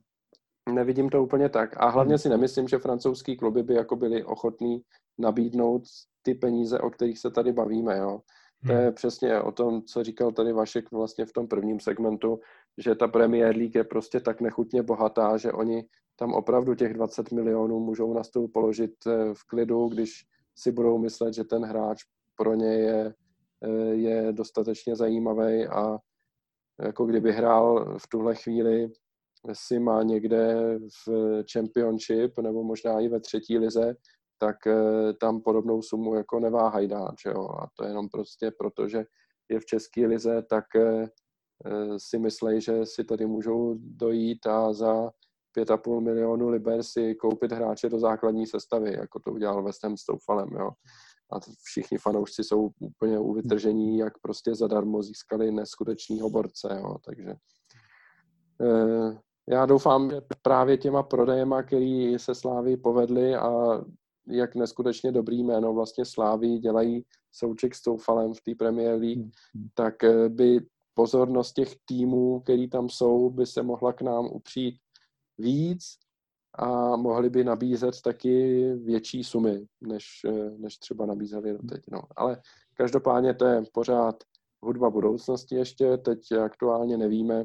Nevidím to úplně tak. A hlavně si nemyslím, že francouzský kluby by jako byli ochotní nabídnout ty peníze, o kterých se tady bavíme, jo. To je hmm. přesně o tom, co říkal tady Vašek vlastně v tom prvním segmentu, že ta Premier League je prostě tak nechutně bohatá, že oni tam opravdu těch 20 milionů můžou na stůl položit eh, v klidu, když si budou myslet, že ten hráč pro ně je, eh, je dostatečně zajímavý a jako kdyby hrál v tuhle chvíli si má někde v championship nebo možná i ve třetí lize, tak eh, tam podobnou sumu jako neváhají dát, že jo? A to je jenom prostě proto, že je v české lize, tak eh, eh, si myslej, že si tady můžou dojít a za 5,5 milionu liber si koupit hráče do základní sestavy, jako to udělal West Ham s Toufalem, jo a všichni fanoušci jsou úplně uvytržení, jak prostě zadarmo získali neskutečného borce, jo, takže já doufám, že právě těma prodejema, který se Slávy povedli a jak neskutečně dobrý jméno vlastně Slávy dělají souček s Toufalem v té Premier League, hmm. tak eh, by pozornost těch týmů, který tam jsou, by se mohla k nám upřít víc a mohli by nabízet taky větší sumy, než, než třeba nabízeli doteď. No. Ale každopádně to je pořád hudba budoucnosti ještě, teď aktuálně nevíme,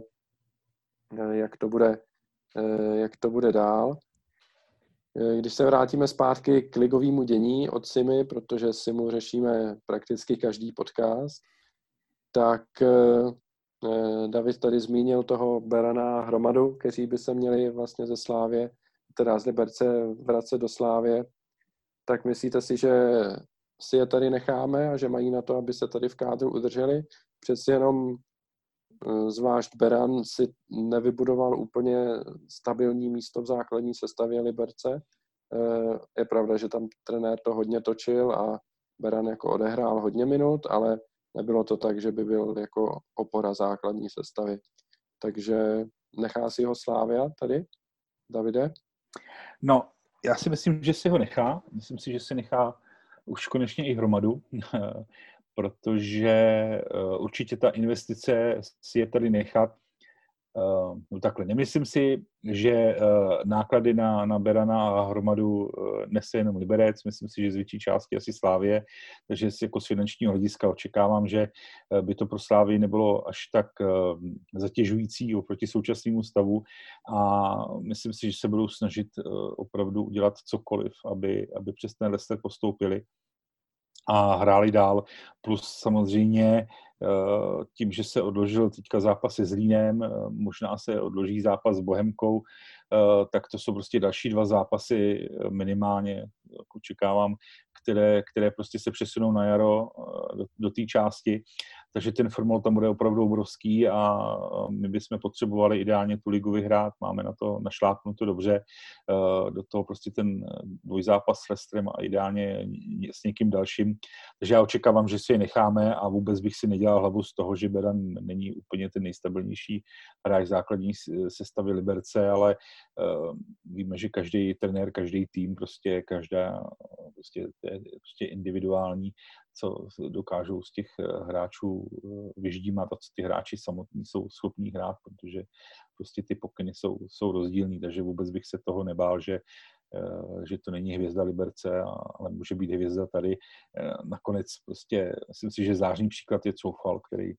jak to bude, jak to bude dál. Když se vrátíme zpátky k ligovému dění od Simy, protože Simu řešíme prakticky každý podcast, tak eh, David tady zmínil toho Berana hromadu, kteří by se měli vlastně ze Slávě teda z Liberce vracet do Slávě, tak myslíte si, že si je tady necháme a že mají na to, aby se tady v kádru udrželi? Přeci jenom eh, zvlášť Beran si nevybudoval úplně stabilní místo v základní sestavě Liberce. Eh, je pravda, že tam trenér to hodně točil a Beran jako odehrál hodně minut, ale nebylo to tak, že by byl jako opora základní sestavy. Takže nechá si ho Slávia tady, Davide?
No, já si myslím, že si ho nechá. Myslím si, že si nechá už konečně i hromadu, *laughs* protože eh, určitě ta investice si je tady nechat. Uh, no takhle, nemyslím si, že uh, náklady na, na Berana a hromadu nese jenom Liberec, myslím si, že z větší části asi Slávě, takže si jako z finančního hlediska očekávám, že by to pro Slávy nebylo až tak zatěžující oproti současnému stavu. A myslím si, že se budou snažit opravdu udělat cokoliv, aby, aby přes ten Leicester postoupili a hráli dál. Plus samozřejmě Eh, tím, že se odložil teďka zápas se Zlínem, eh, možná se odloží zápas s Bohemkou, eh, tak to jsou prostě další dva zápasy minimálně, jako očekávám, které, které prostě se přesunou na jaro do, do té části takže ten formál tam bude opravdu obrovský a my bychom potřebovali ideálně tu ligu vyhrát, máme na to našlápnuto dobře, e, do toho prostě ten dvojzápas s Lestrem a ideálně s někým dalším. Takže já očekávám, že si je necháme a vůbec bych si nedělal hlavu z toho, že Beran není úplně ten nejstabilnější hráč základní sestavy Liberce, ale e, víme, že každý trenér, každý tým, prostě každá prostě, to je prostě individuální co dokážou z těch eh, hráčů eh, vyždímat a co ty hráči samotní jsou schopní hrát, protože prostě ty pokyny jsou, jsou rozdílný, takže vůbec bych se toho nebál, že, eh, že to není hvězda Liberce, ale může být hvězda tady. Nakonec prostě, myslím si, že zářný příklad je Coufal, který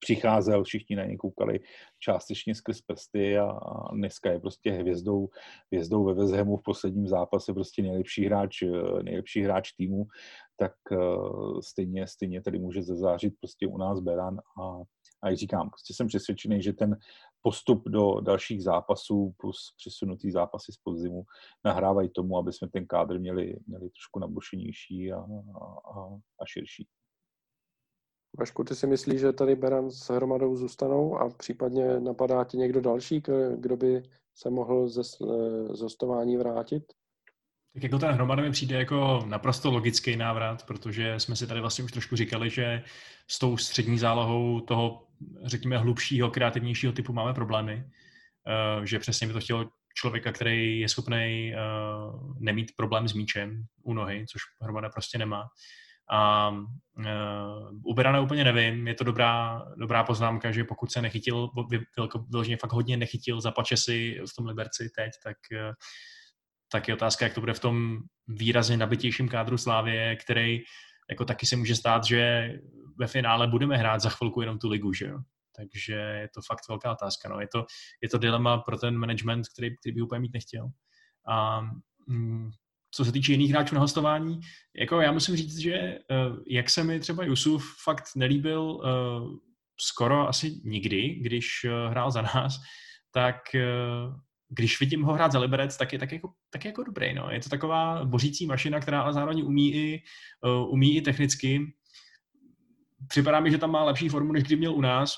přicházel, všichni na něj koukali částečně skrz prsty a, dneska je prostě hvězdou, hvězdou ve Vezhemu v posledním zápase prostě nejlepší hráč, nejlepší hráč týmu, tak uh, stejně, stejně tady může zazářit prostě u nás Beran a, a jak říkám, prostě jsem přesvědčený, že ten postup do dalších zápasů plus přesunutý zápasy z podzimu nahrávají tomu, aby jsme ten kádr měli, měli trošku nabušenější a, a, a širší.
Vašku, ty si myslíš, že tady Beran s hromadou zůstanou a případně napadá ti někdo další, kdo by se mohl ze, z hostování vrátit?
Tak jako ten hromada mi přijde jako naprosto logický návrat, protože jsme si tady vlastně už trošku říkali, že s tou střední zálohou toho, řekněme, hlubšího, kreativnějšího typu máme problémy. Eh, že přesně by to chtělo člověka, který je schopný eh, nemít problém s míčem u nohy, což hromada prostě nemá. A uh, u Berana úplně nevím, je to dobrá, dobrá poznámka, že pokud se nechytil, vyloženě fakt hodně nechytil, zapače si v tom Liberci teď, tak, tak je otázka, jak to bude v tom výrazně nabitějším kádru Slávě, který jako taky se může stát, že ve finále budeme hrát za chvilku jenom tu ligu, že jo? Takže je to fakt velká otázka. No. Je, to, je to dilema pro ten management, který, který by úplně mít nechtěl. A mm, co se týče jiných hráčů na hostování, jako já musím říct, že uh, jak se mi třeba Jusuf fakt nelíbil uh, skoro asi nikdy, když uh, hrál za nás, tak když vidím ho hrát za Liberec, tak je tak jako, tak jako dobrý. No. Je to taková bořící mašina, která ale zároveň umí i, uh, umí i technicky. Připadá mi, že tam má lepší formu, než kdy měl u nás,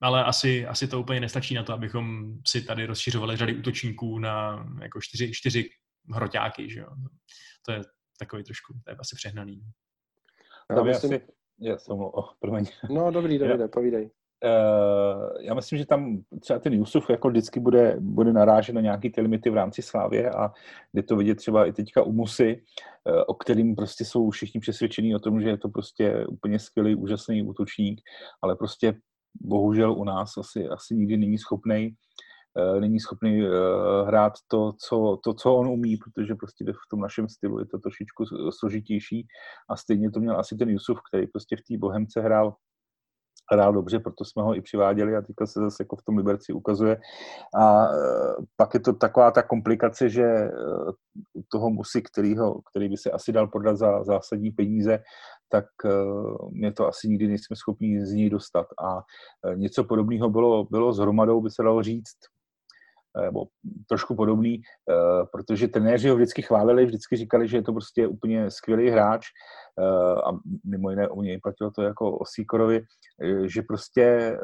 ale asi, asi to úplně nestačí na to, abychom si tady rozšiřovali řady útočníků na jako čtyři, čtyři hroťáky, že jo. To je takový trošku, to je asi přehnaný.
Já, myslím... asi, já jsem, oh, promiň.
No dobrý, Davide, povídej.
Uh, já myslím, že tam třeba ten Jusuf jako vždycky bude, bude narážet na nějaký ty limity v rámci Slávě a jde to vidět třeba i teďka u Musy, uh, o kterým prostě jsou všichni přesvědčení o tom, že je to prostě úplně skvělý, úžasný útočník, ale prostě bohužel u nás asi, asi nikdy není schopný Eh, není schopný eh, hrát to co, to, co on umí, protože prostě v tom našem stylu je to trošičku složitější. A stejně to měl asi ten Jusuf, který prostě v té Bohemce hrál hrál dobře, proto jsme ho i přiváděli a teďka se zase jako v tom Liberci ukazuje. A eh, pak je to taková ta komplikace, že toho musí, kterýho, který by se asi dal prodat za zásadní peníze, tak mě to asi nikdy nejsme schopni z něj dostat. A něco podobného bylo, bylo s hromadou, by se dalo říct, nebo trošku podobný, eh, protože trenéři ho vždycky chválili, vždycky říkali, že je to prostě úplně skvělý hráč eh, a mimo jiné u něj platilo to jako o Sýkorovi, eh, že prostě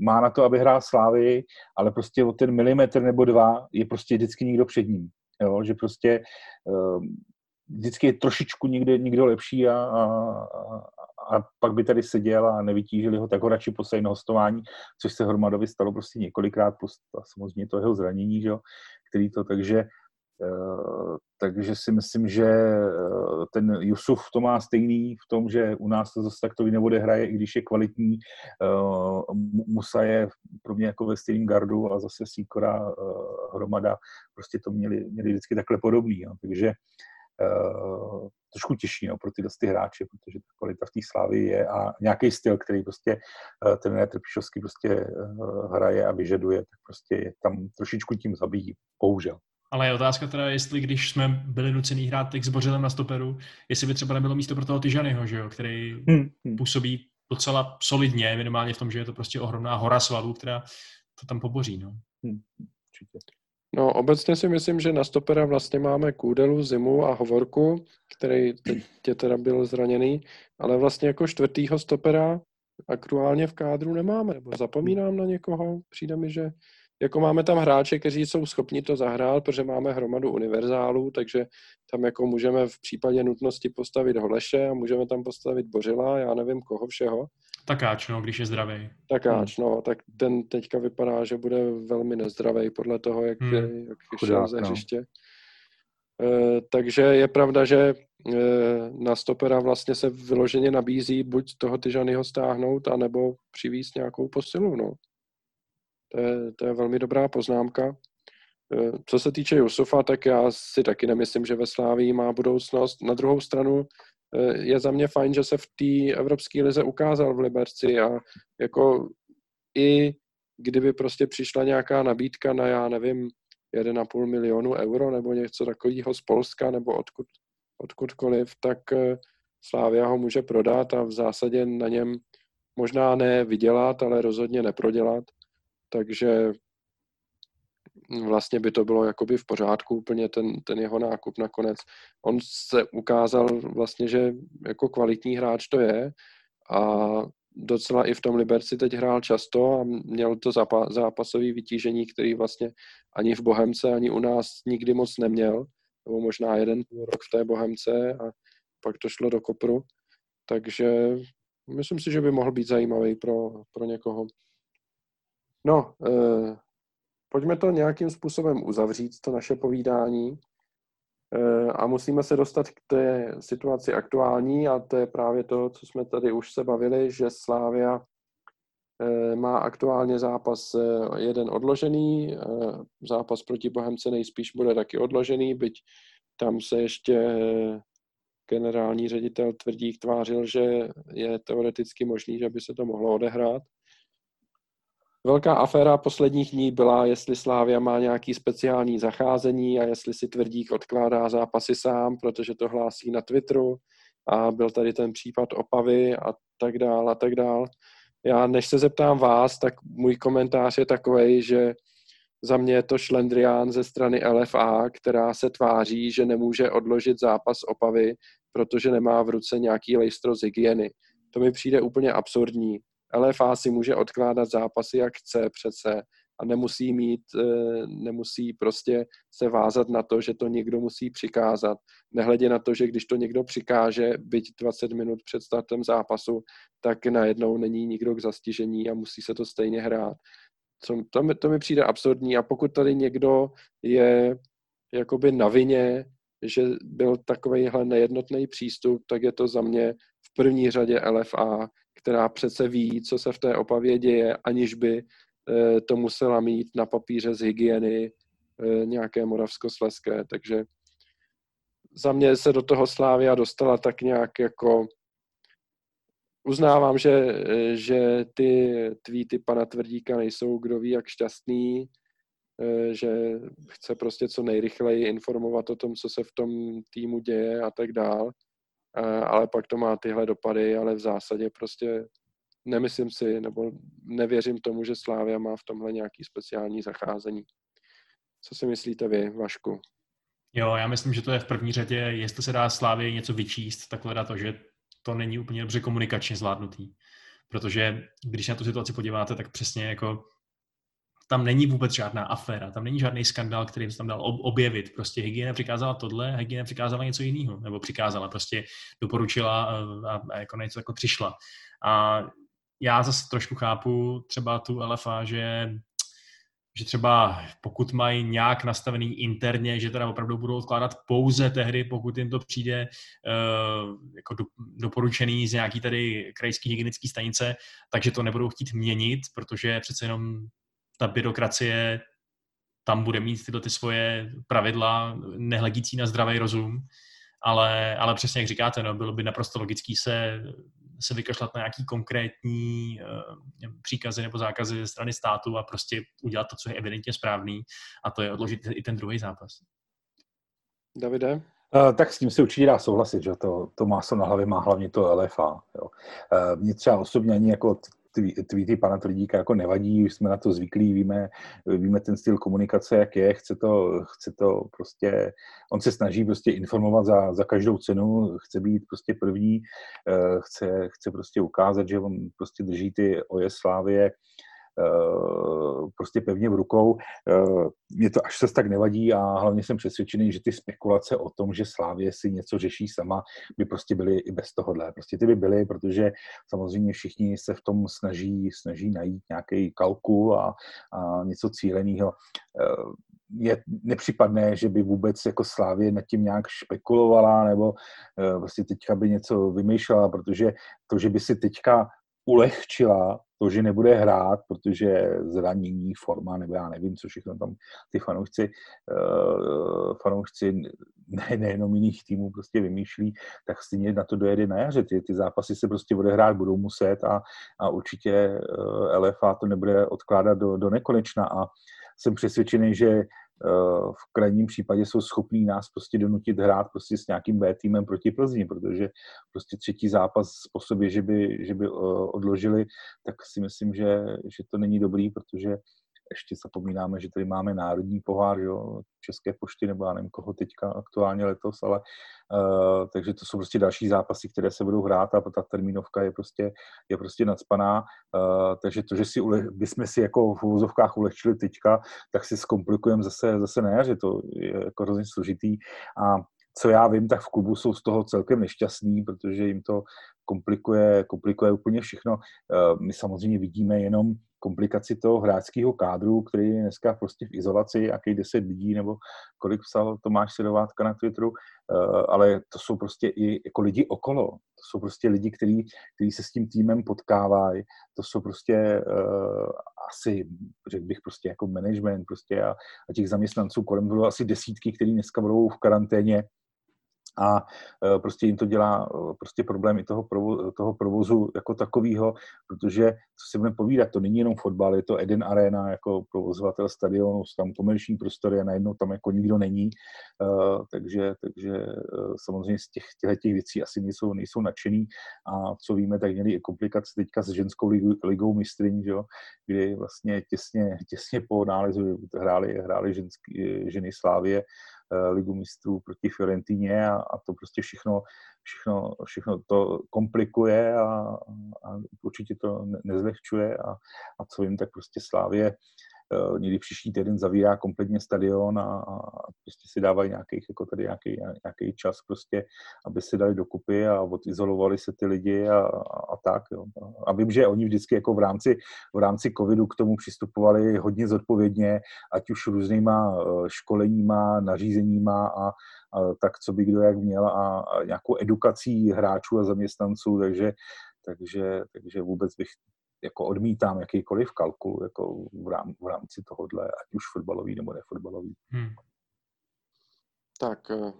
má na to, aby hrál Slávy, ale prostě o ten milimetr nebo dva je prostě vždycky někdo před ním. Jo? Že prostě vždycky je trošičku někde, někdo lepší a, a, a pak by tady seděl a nevytížili ho, tak ho radši poslali na hostování, což se Hromadovi stalo prostě několikrát, plus samozřejmě to jeho zranění, že jo, který to, takže Uh, takže si myslím, že uh, ten Jusuf to má stejný v tom, že u nás to zase tak to neodehraje, i když je kvalitní. Uh, Musa je pro mě jako ve stejném gardu a zase Sýkora hromada prostě to měli, měli vždycky takhle podobný. Jo. Takže trošku těžší no, pro tyhle ty hráče, protože ta kvalita v té slávy je a nějaký styl, který prostě uh, ten Trpišovský prostě uh, hraje a vyžaduje, tak prostě je tam trošičku tím zabíjí, bohužel.
Ale je otázka teda, jestli když jsme byli nucený hrát teď s Bořilem na stoperu, jestli by třeba nebylo místo pro toho Tyžanyho, že jo, který hmm, hmm. působí docela solidně, minimálně v tom, že je to prostě ohromná hora svalů, která to tam poboří. No. Hmm, určitě.
No, obecně si myslím, že na stopera vlastně máme Kůdelu, Zimu a Hovorku, který teď teda byl zraněný, ale vlastně jako čtvrtýho stopera aktuálně v kádru nemáme, nebo zapomínám na někoho, přijde mi, že jako máme tam hráče, kteří jsou schopni to zahrát, protože máme hromadu univerzálů, takže tam jako můžeme v případě nutnosti postavit Holeše a můžeme tam postavit Bořila, já nevím koho všeho.
Takáč, no, když je zdravý.
Takáč, hmm. no, tak ten teďka vypadá, že bude velmi nezdravý podle toho, jak, hmm. jak šel ze no. hřiště. No. E, takže je pravda, že e, na stopera vlastně se vyloženě nabízí buď toho Tyžanyho stáhnout, anebo přivízt nějakou posilu, no. To je, to je velmi dobrá poznámka. Eh, co se týče Jusufa, tak já si taky nemyslím, že ve Slávii má budoucnost. Na druhou stranu je za mě fajn, že se v té Evropské lize ukázal v Liberci a jako i kdyby prostě přišla nějaká nabídka na, já nevím, 1,5 milionu euro nebo něco takového z Polska nebo odkud, odkudkoliv, tak eh, Slávia ho může prodat a v zásadě na něm možná ne vydělat, ale rozhodně neprodělat. Takže vlastně by to bylo jakoby v pořádku úplně ten, ten jeho nákup nakonec. On se ukázal vlastně, že jako kvalitní hráč to je a docela i v tom Liberci teď hrál často a měl to zápasové vytížení, který vlastně ani v Bohemce, ani u nás nikdy moc neměl, nebo možná jeden rok v té Bohemce a pak to šlo do kopru. Takže myslím si, že by mohl být zajímavý pro, pro někoho. No, eh, pojďme to nějakým způsobem uzavřít, to naše povídání. Eh, a musíme se dostat k té situaci aktuální a to je právě to, co jsme tady už se bavili, že Slávia eh, má aktuálně zápas eh, jeden odložený, zápas proti Bohemce nejspíš bude taky odložený, byť tam se ještě generální ředitel Tvrdík tvářil, že je teoreticky možný, že by se to mohlo odehrát. Velká aféra posledních dní byla, jestli Slávia má nějaký speciální zacházení a jestli si Tvrdík odkládá zápasy sám, protože to hlásí na Twitteru a byl tady ten případ Opavy a tak dál a tak dál. Já než se zeptám vás, tak můj komentář je takový, že za mě je to šlendrián ze strany LFA, která se tváří, že nemůže odložit zápas Opavy, protože nemá v ruce nějaký lejstro z hygieny. To mi přijde úplně absurdní. LFA si může odkládat zápasy, jak chce přece a nemusí mít, eh, nemusí prostě se vázat na to, že to někdo musí přikázat. Nehledě na to, že když to někdo přikáže, byť 20 minut před startem zápasu, tak najednou není nikdo k zastižení a musí se to stejně hrát. Co, to, mi, to mi přijde absurdní a pokud tady někdo je jakoby na vině, že byl takovýhle nejednotný přístup, tak je to za mě v první řadě LFA, která přece ví, co se v té opavě děje, aniž by eh, to musela mít na papíře z hygieny eh, nějaké moravskosleské. Takže za mě se do toho Slávia dostala tak nějak jako uznávám, že, eh, že ty tweety pana Tvrdíka nejsou kdo ví jak šťastný, že chce prostě co nejrychleji informovat o tom, co se v tom týmu děje a tak dál ale pak to má tyhle dopady, ale v zásadě prostě nemyslím si, nebo nevěřím tomu, že Slávia má v tomhle nějaký speciální zacházení. Co si myslíte vy, Vašku?
Jo, já myslím, že to je v první řadě, jestli se dá Slávě něco vyčíst, tak hledá to, že to není úplně dobře komunikačně zvládnutý. Protože když na tu situaci podíváte, tak přesně jako tam není vůbec žádná aféra, tam není žádný skandál, který se tam dal objevit. Prostě hygiena přikázala tohle, hygiena přikázala něco jiného, nebo přikázala, prostě doporučila a, a jako něco jako přišla. A já zase trošku chápu třeba tu LFA, že že třeba pokud mají nějak nastavený interně, že teda opravdu budou odkládat pouze tehdy, pokud jim to přijde uh, jako do, doporučený z nějaký tady krajský hygienický stanice, takže to nebudou chtít měnit, protože přece jenom ta byrokracie tam bude mít tyhle ty svoje pravidla, nehledící na zdravý rozum, ale, ale přesně jak říkáte, no, bylo by naprosto logický se, se vykašlat na nějaký konkrétní uh, příkazy nebo zákazy ze strany státu a prostě udělat to, co je evidentně správný a to je odložit i ten druhý zápas.
Davide?
Uh, tak s tím si určitě dá souhlasit, že to, to máslo na hlavě má hlavně to LFA. Jo. Uh, mě třeba osobně ani jako tweety pana Tvrdíka jako nevadí, už jsme na to zvyklí, víme, víme ten styl komunikace, jak je, chce to, chce to prostě, on se snaží prostě informovat za, za každou cenu, chce být prostě první, eh, chce, chce prostě ukázat, že on prostě drží ty oje slávě prostě pevně v rukou. Eh, mě to až se tak nevadí a hlavně jsem přesvědčený, že ty spekulace o tom, že Slávě si něco řeší sama, by prostě byly i bez tohohle. Prostě ty by byly, protože samozřejmě všichni se v tom snaží, snaží najít nějaký kalkul a, a něco cíleného eh, je nepřipadné, že by vůbec jako Slávě nad tím nějak špekulovala nebo prostě teďka by něco vymýšlela, protože to, že by si teďka ulehčila to, že nebude hrát, protože zranění, forma, nebo já nevím, co všechno tam ty fanoušci, uh, fanoušci ne, nejenom jiných týmů prostě vymýšlí, tak stejně na to dojede na jaře. Ty, ty zápasy se prostě odehrát budou muset a, a určitě uh, LFA to nebude odkládat do, do nekonečna a jsem přesvědčený, že Eh, v krajním případě jsou schopní nás prostě donutit hrát prostě s nějakým B týmem proti Plzni, protože prostě třetí zápas po sobě, že by, že by eh, odložili, tak si myslím, že, že to není dobrý, protože ještě zapomínáme, že tady máme národní pohár, jo, České pošty, nebo já nevím, koho teďka aktuálně letos, ale uh, takže to jsou prostě další zápasy, které se budou hrát a ta termínovka je prostě, je prostě nadspaná, uh, takže to, že si ule, bychom si jako v úvozovkách ulehčili teďka, tak si zkomplikujeme zase, zase na jaře, to je jako hrozně složitý a co já vím, tak v klubu jsou z toho celkem nešťastní, protože jim to komplikuje, komplikuje úplně všechno. My samozřejmě vidíme jenom komplikaci toho hráčského kádru, který je dneska prostě v izolaci, jaký 10 lidí, nebo kolik psal Tomáš Sedovátka na Twitteru, eh, ale to jsou prostě i jako lidi okolo. To jsou prostě lidi, kteří, kteří se s tím týmem potkávají. To jsou prostě uh, asi, řekl bych, prostě jako management prostě a, a těch zaměstnanců kolem bylo asi desítky, kteří dneska budou v karanténě a e, prostě jim to dělá e, prostě problém i toho, provozu, toho provozu jako takového, protože, co si budeme povídat, to není jenom fotbal, je to Eden Arena jako provozovatel stadionu, tam komerční prostory a najednou tam jako nikdo není, uh, takže, takže samozřejmě z těch, těch věcí asi nejsou, nejsou nadšený a co víme, tak měli i komplikace teďka s ženskou ligou, ligou mistryň, že jo, kdy vlastně těsně, těsně po nálezu hráli, hráli ženský, ženy Slávě ligu mistrů proti Fiorentině a, a to prostě všechno, všechno, všechno to komplikuje a, a určitě to nezlehčuje a, a co jim tak prostě Slávě Eh, někdy příští týden zavírá kompletně stadion a, a prostě si dávají nějaký, jako tady nějaký, nějaký čas prostě, aby si dali dokupy a odizolovali se ty lidi a, a, a tak. Jo. A vím, že oni vždycky jako v rámci, v rámci covidu k tomu přistupovali hodně zodpovědně, ať už různýma eh, školeníma, nařízeníma a, a tak, co by kdo jak měl a, a nějakou edukací hráčů a zaměstnanců, takže takže, takže vůbec bych jako odmítám jakýkoliv kalkul jako v, rám, v rámci tohohle, ať už fotbalový nebo nefotbalový. Hmm.
Tak, eh,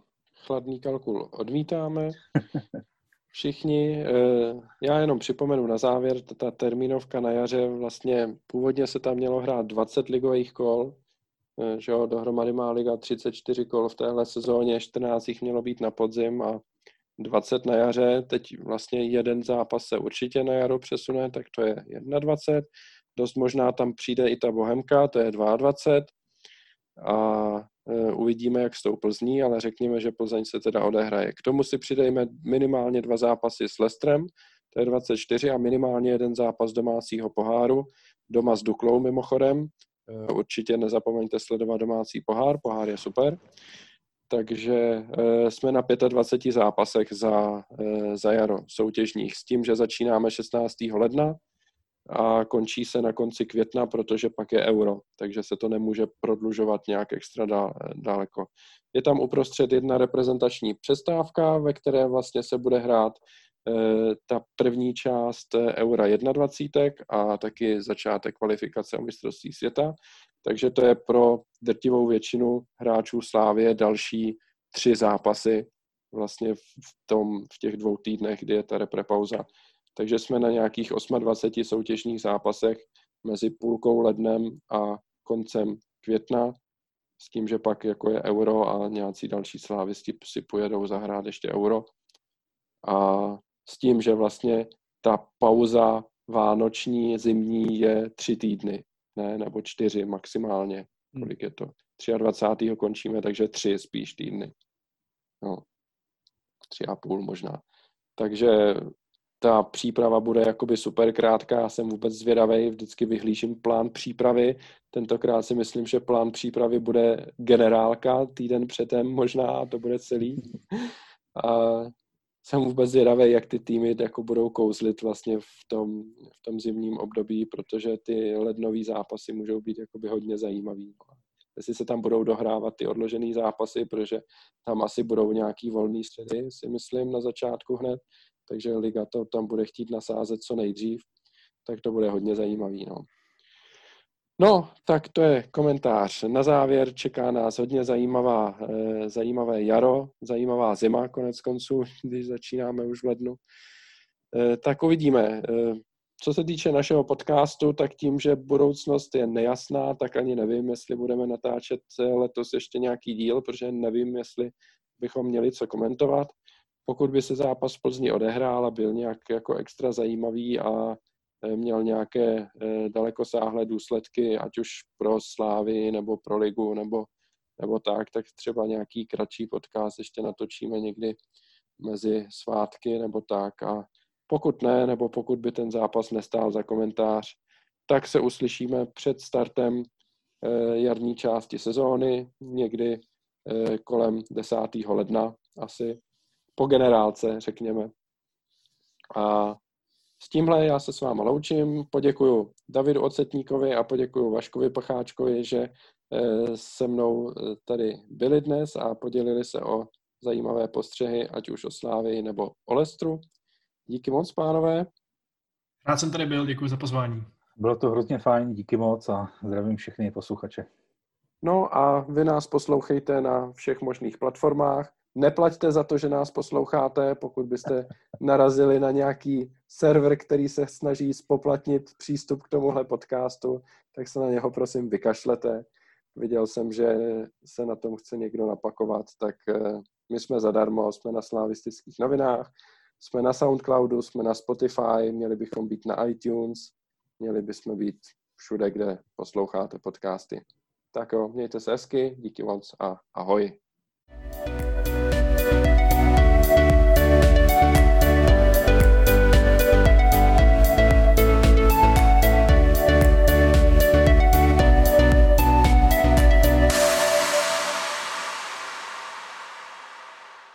chladný kalkul odmítáme. *laughs* Všichni, eh, já jenom připomenu na závěr, ta termínovka na jaře, vlastně původně se tam mělo hrát 20 ligových kol, eh, že jo, dohromady má liga 34 kol v téhle sezóně, 14 jich mělo být na podzim a 20 na jaře, teď vlastně jeden zápas se určitě na jaro přesune, tak to je 21. Dost možná tam přijde i ta Bohemka, to je 22. A e, uvidíme, jak s tou Plzní, ale řekněme, že Plzeň se teda odehraje. K tomu si přidejme minimálně dva zápasy s Lestrem, to je 24 a minimálně jeden zápas domácího poháru, doma s Duklou mimochodem. E, určitě nezapomeňte sledovat domácí pohár, pohár je super takže eh, jsme na 25 zápasech za, eh, za jaro soutěžních s tím, že začínáme 16. ledna a končí se na konci května, protože pak je euro, takže se to nemůže prodlužovat nějak extra daleko. Je tam uprostřed jedna reprezentační přestávka, ve které vlastně se bude hrát eh, ta první část Eura 21 a taky začátek kvalifikace o mistrovství světa. Takže to je pro drtivou většinu hráčů Slávě další tři zápasy vlastně v, tom, v těch dvou týdnech, kdy je ta reprepauza. Takže jsme na nějakých 28 soutěžních zápasech mezi půlkou lednem a koncem května, s tím, že pak jako je euro a nějací další slávisti si pojedou zahrát ještě euro. A s tím, že vlastně ta pauza vánoční, zimní je tři týdny ne, nebo čtyři maximálně. Hmm. Kolik je to? 23. končíme, takže tři spíš týdny. No, tři a půl možná. Takže ta příprava bude jakoby super krátká, já jsem vůbec zvědavý, vždycky vyhlížím plán přípravy. Tentokrát si myslím, že plán přípravy bude generálka týden předem možná, to bude celý. *laughs* A jsem vůbec zvědavý, jak ty týmy jako budou kouzlit vlastně v tom, v tom zimním období, protože ty lednové zápasy můžou být jakoby hodně zajímavý. Jestli se tam budou dohrávat ty odložené zápasy, protože tam asi budou nějaký volný středy, si myslím, na začátku hned, takže Liga to tam bude chtít nasázet co nejdřív. tak to bude hodně zajímavý. No. No, tak to je komentář. Na závěr čeká nás hodně zajímavá, eh, zajímavé jaro, zajímavá zima konec konců, *laughs* když začínáme už v lednu. Eh, tak uvidíme. Eh, co se týče našeho podcastu, tak tím, že budoucnost je nejasná, tak ani nevím, jestli budeme natáčet letos ještě nějaký díl, protože nevím, jestli bychom měli co komentovat. Pokud by se zápas v Plzni odehrál a byl nějak jako extra zajímavý a měl nějaké eh, dalekosáhlé důsledky, ať už pro Slávy nebo pro ligu nebo, nebo tak, tak třeba nějaký kratší podcast ještě natočíme někdy mezi svátky nebo tak a pokud ne, nebo pokud by ten zápas nestál za komentář, tak se uslyšíme před startem eh, jarní části sezóny, někdy kolem 10. ledna asi, po generálce, řekněme. A s tímhle já se s váma loučím, poděkuju Davidu Ocetníkovi a poděkuju Vaškovi Pacháčkovi, že eh, se mnou eh, tady byli dnes a podělili se o zajímavé postřehy, ať už o Slávii nebo o Lestru. Díky moc, pánové.
Rád jsem tady byl, děkuji za pozvání.
Bylo to hrozně fajn, díky moc a zdravím všechny posluchače.
No a vy nás poslouchejte na všech možných platformách. Neplaťte za to, že nás posloucháte, pokud byste narazili na nějaký server, který se snaží spoplatnit přístup k tomuhle podcastu, tak se na něho prosím vykašlete. Viděl jsem, že se na tom chce někdo napakovat, tak eh, my jsme zadarmo, jsme na slavistických novinách, jsme na Soundcloudu, jsme na Spotify, měli bychom být na iTunes, měli bychom být všude, kde posloucháte podcasty. Tak jo, mějte se hezky, díky moc a ahoj.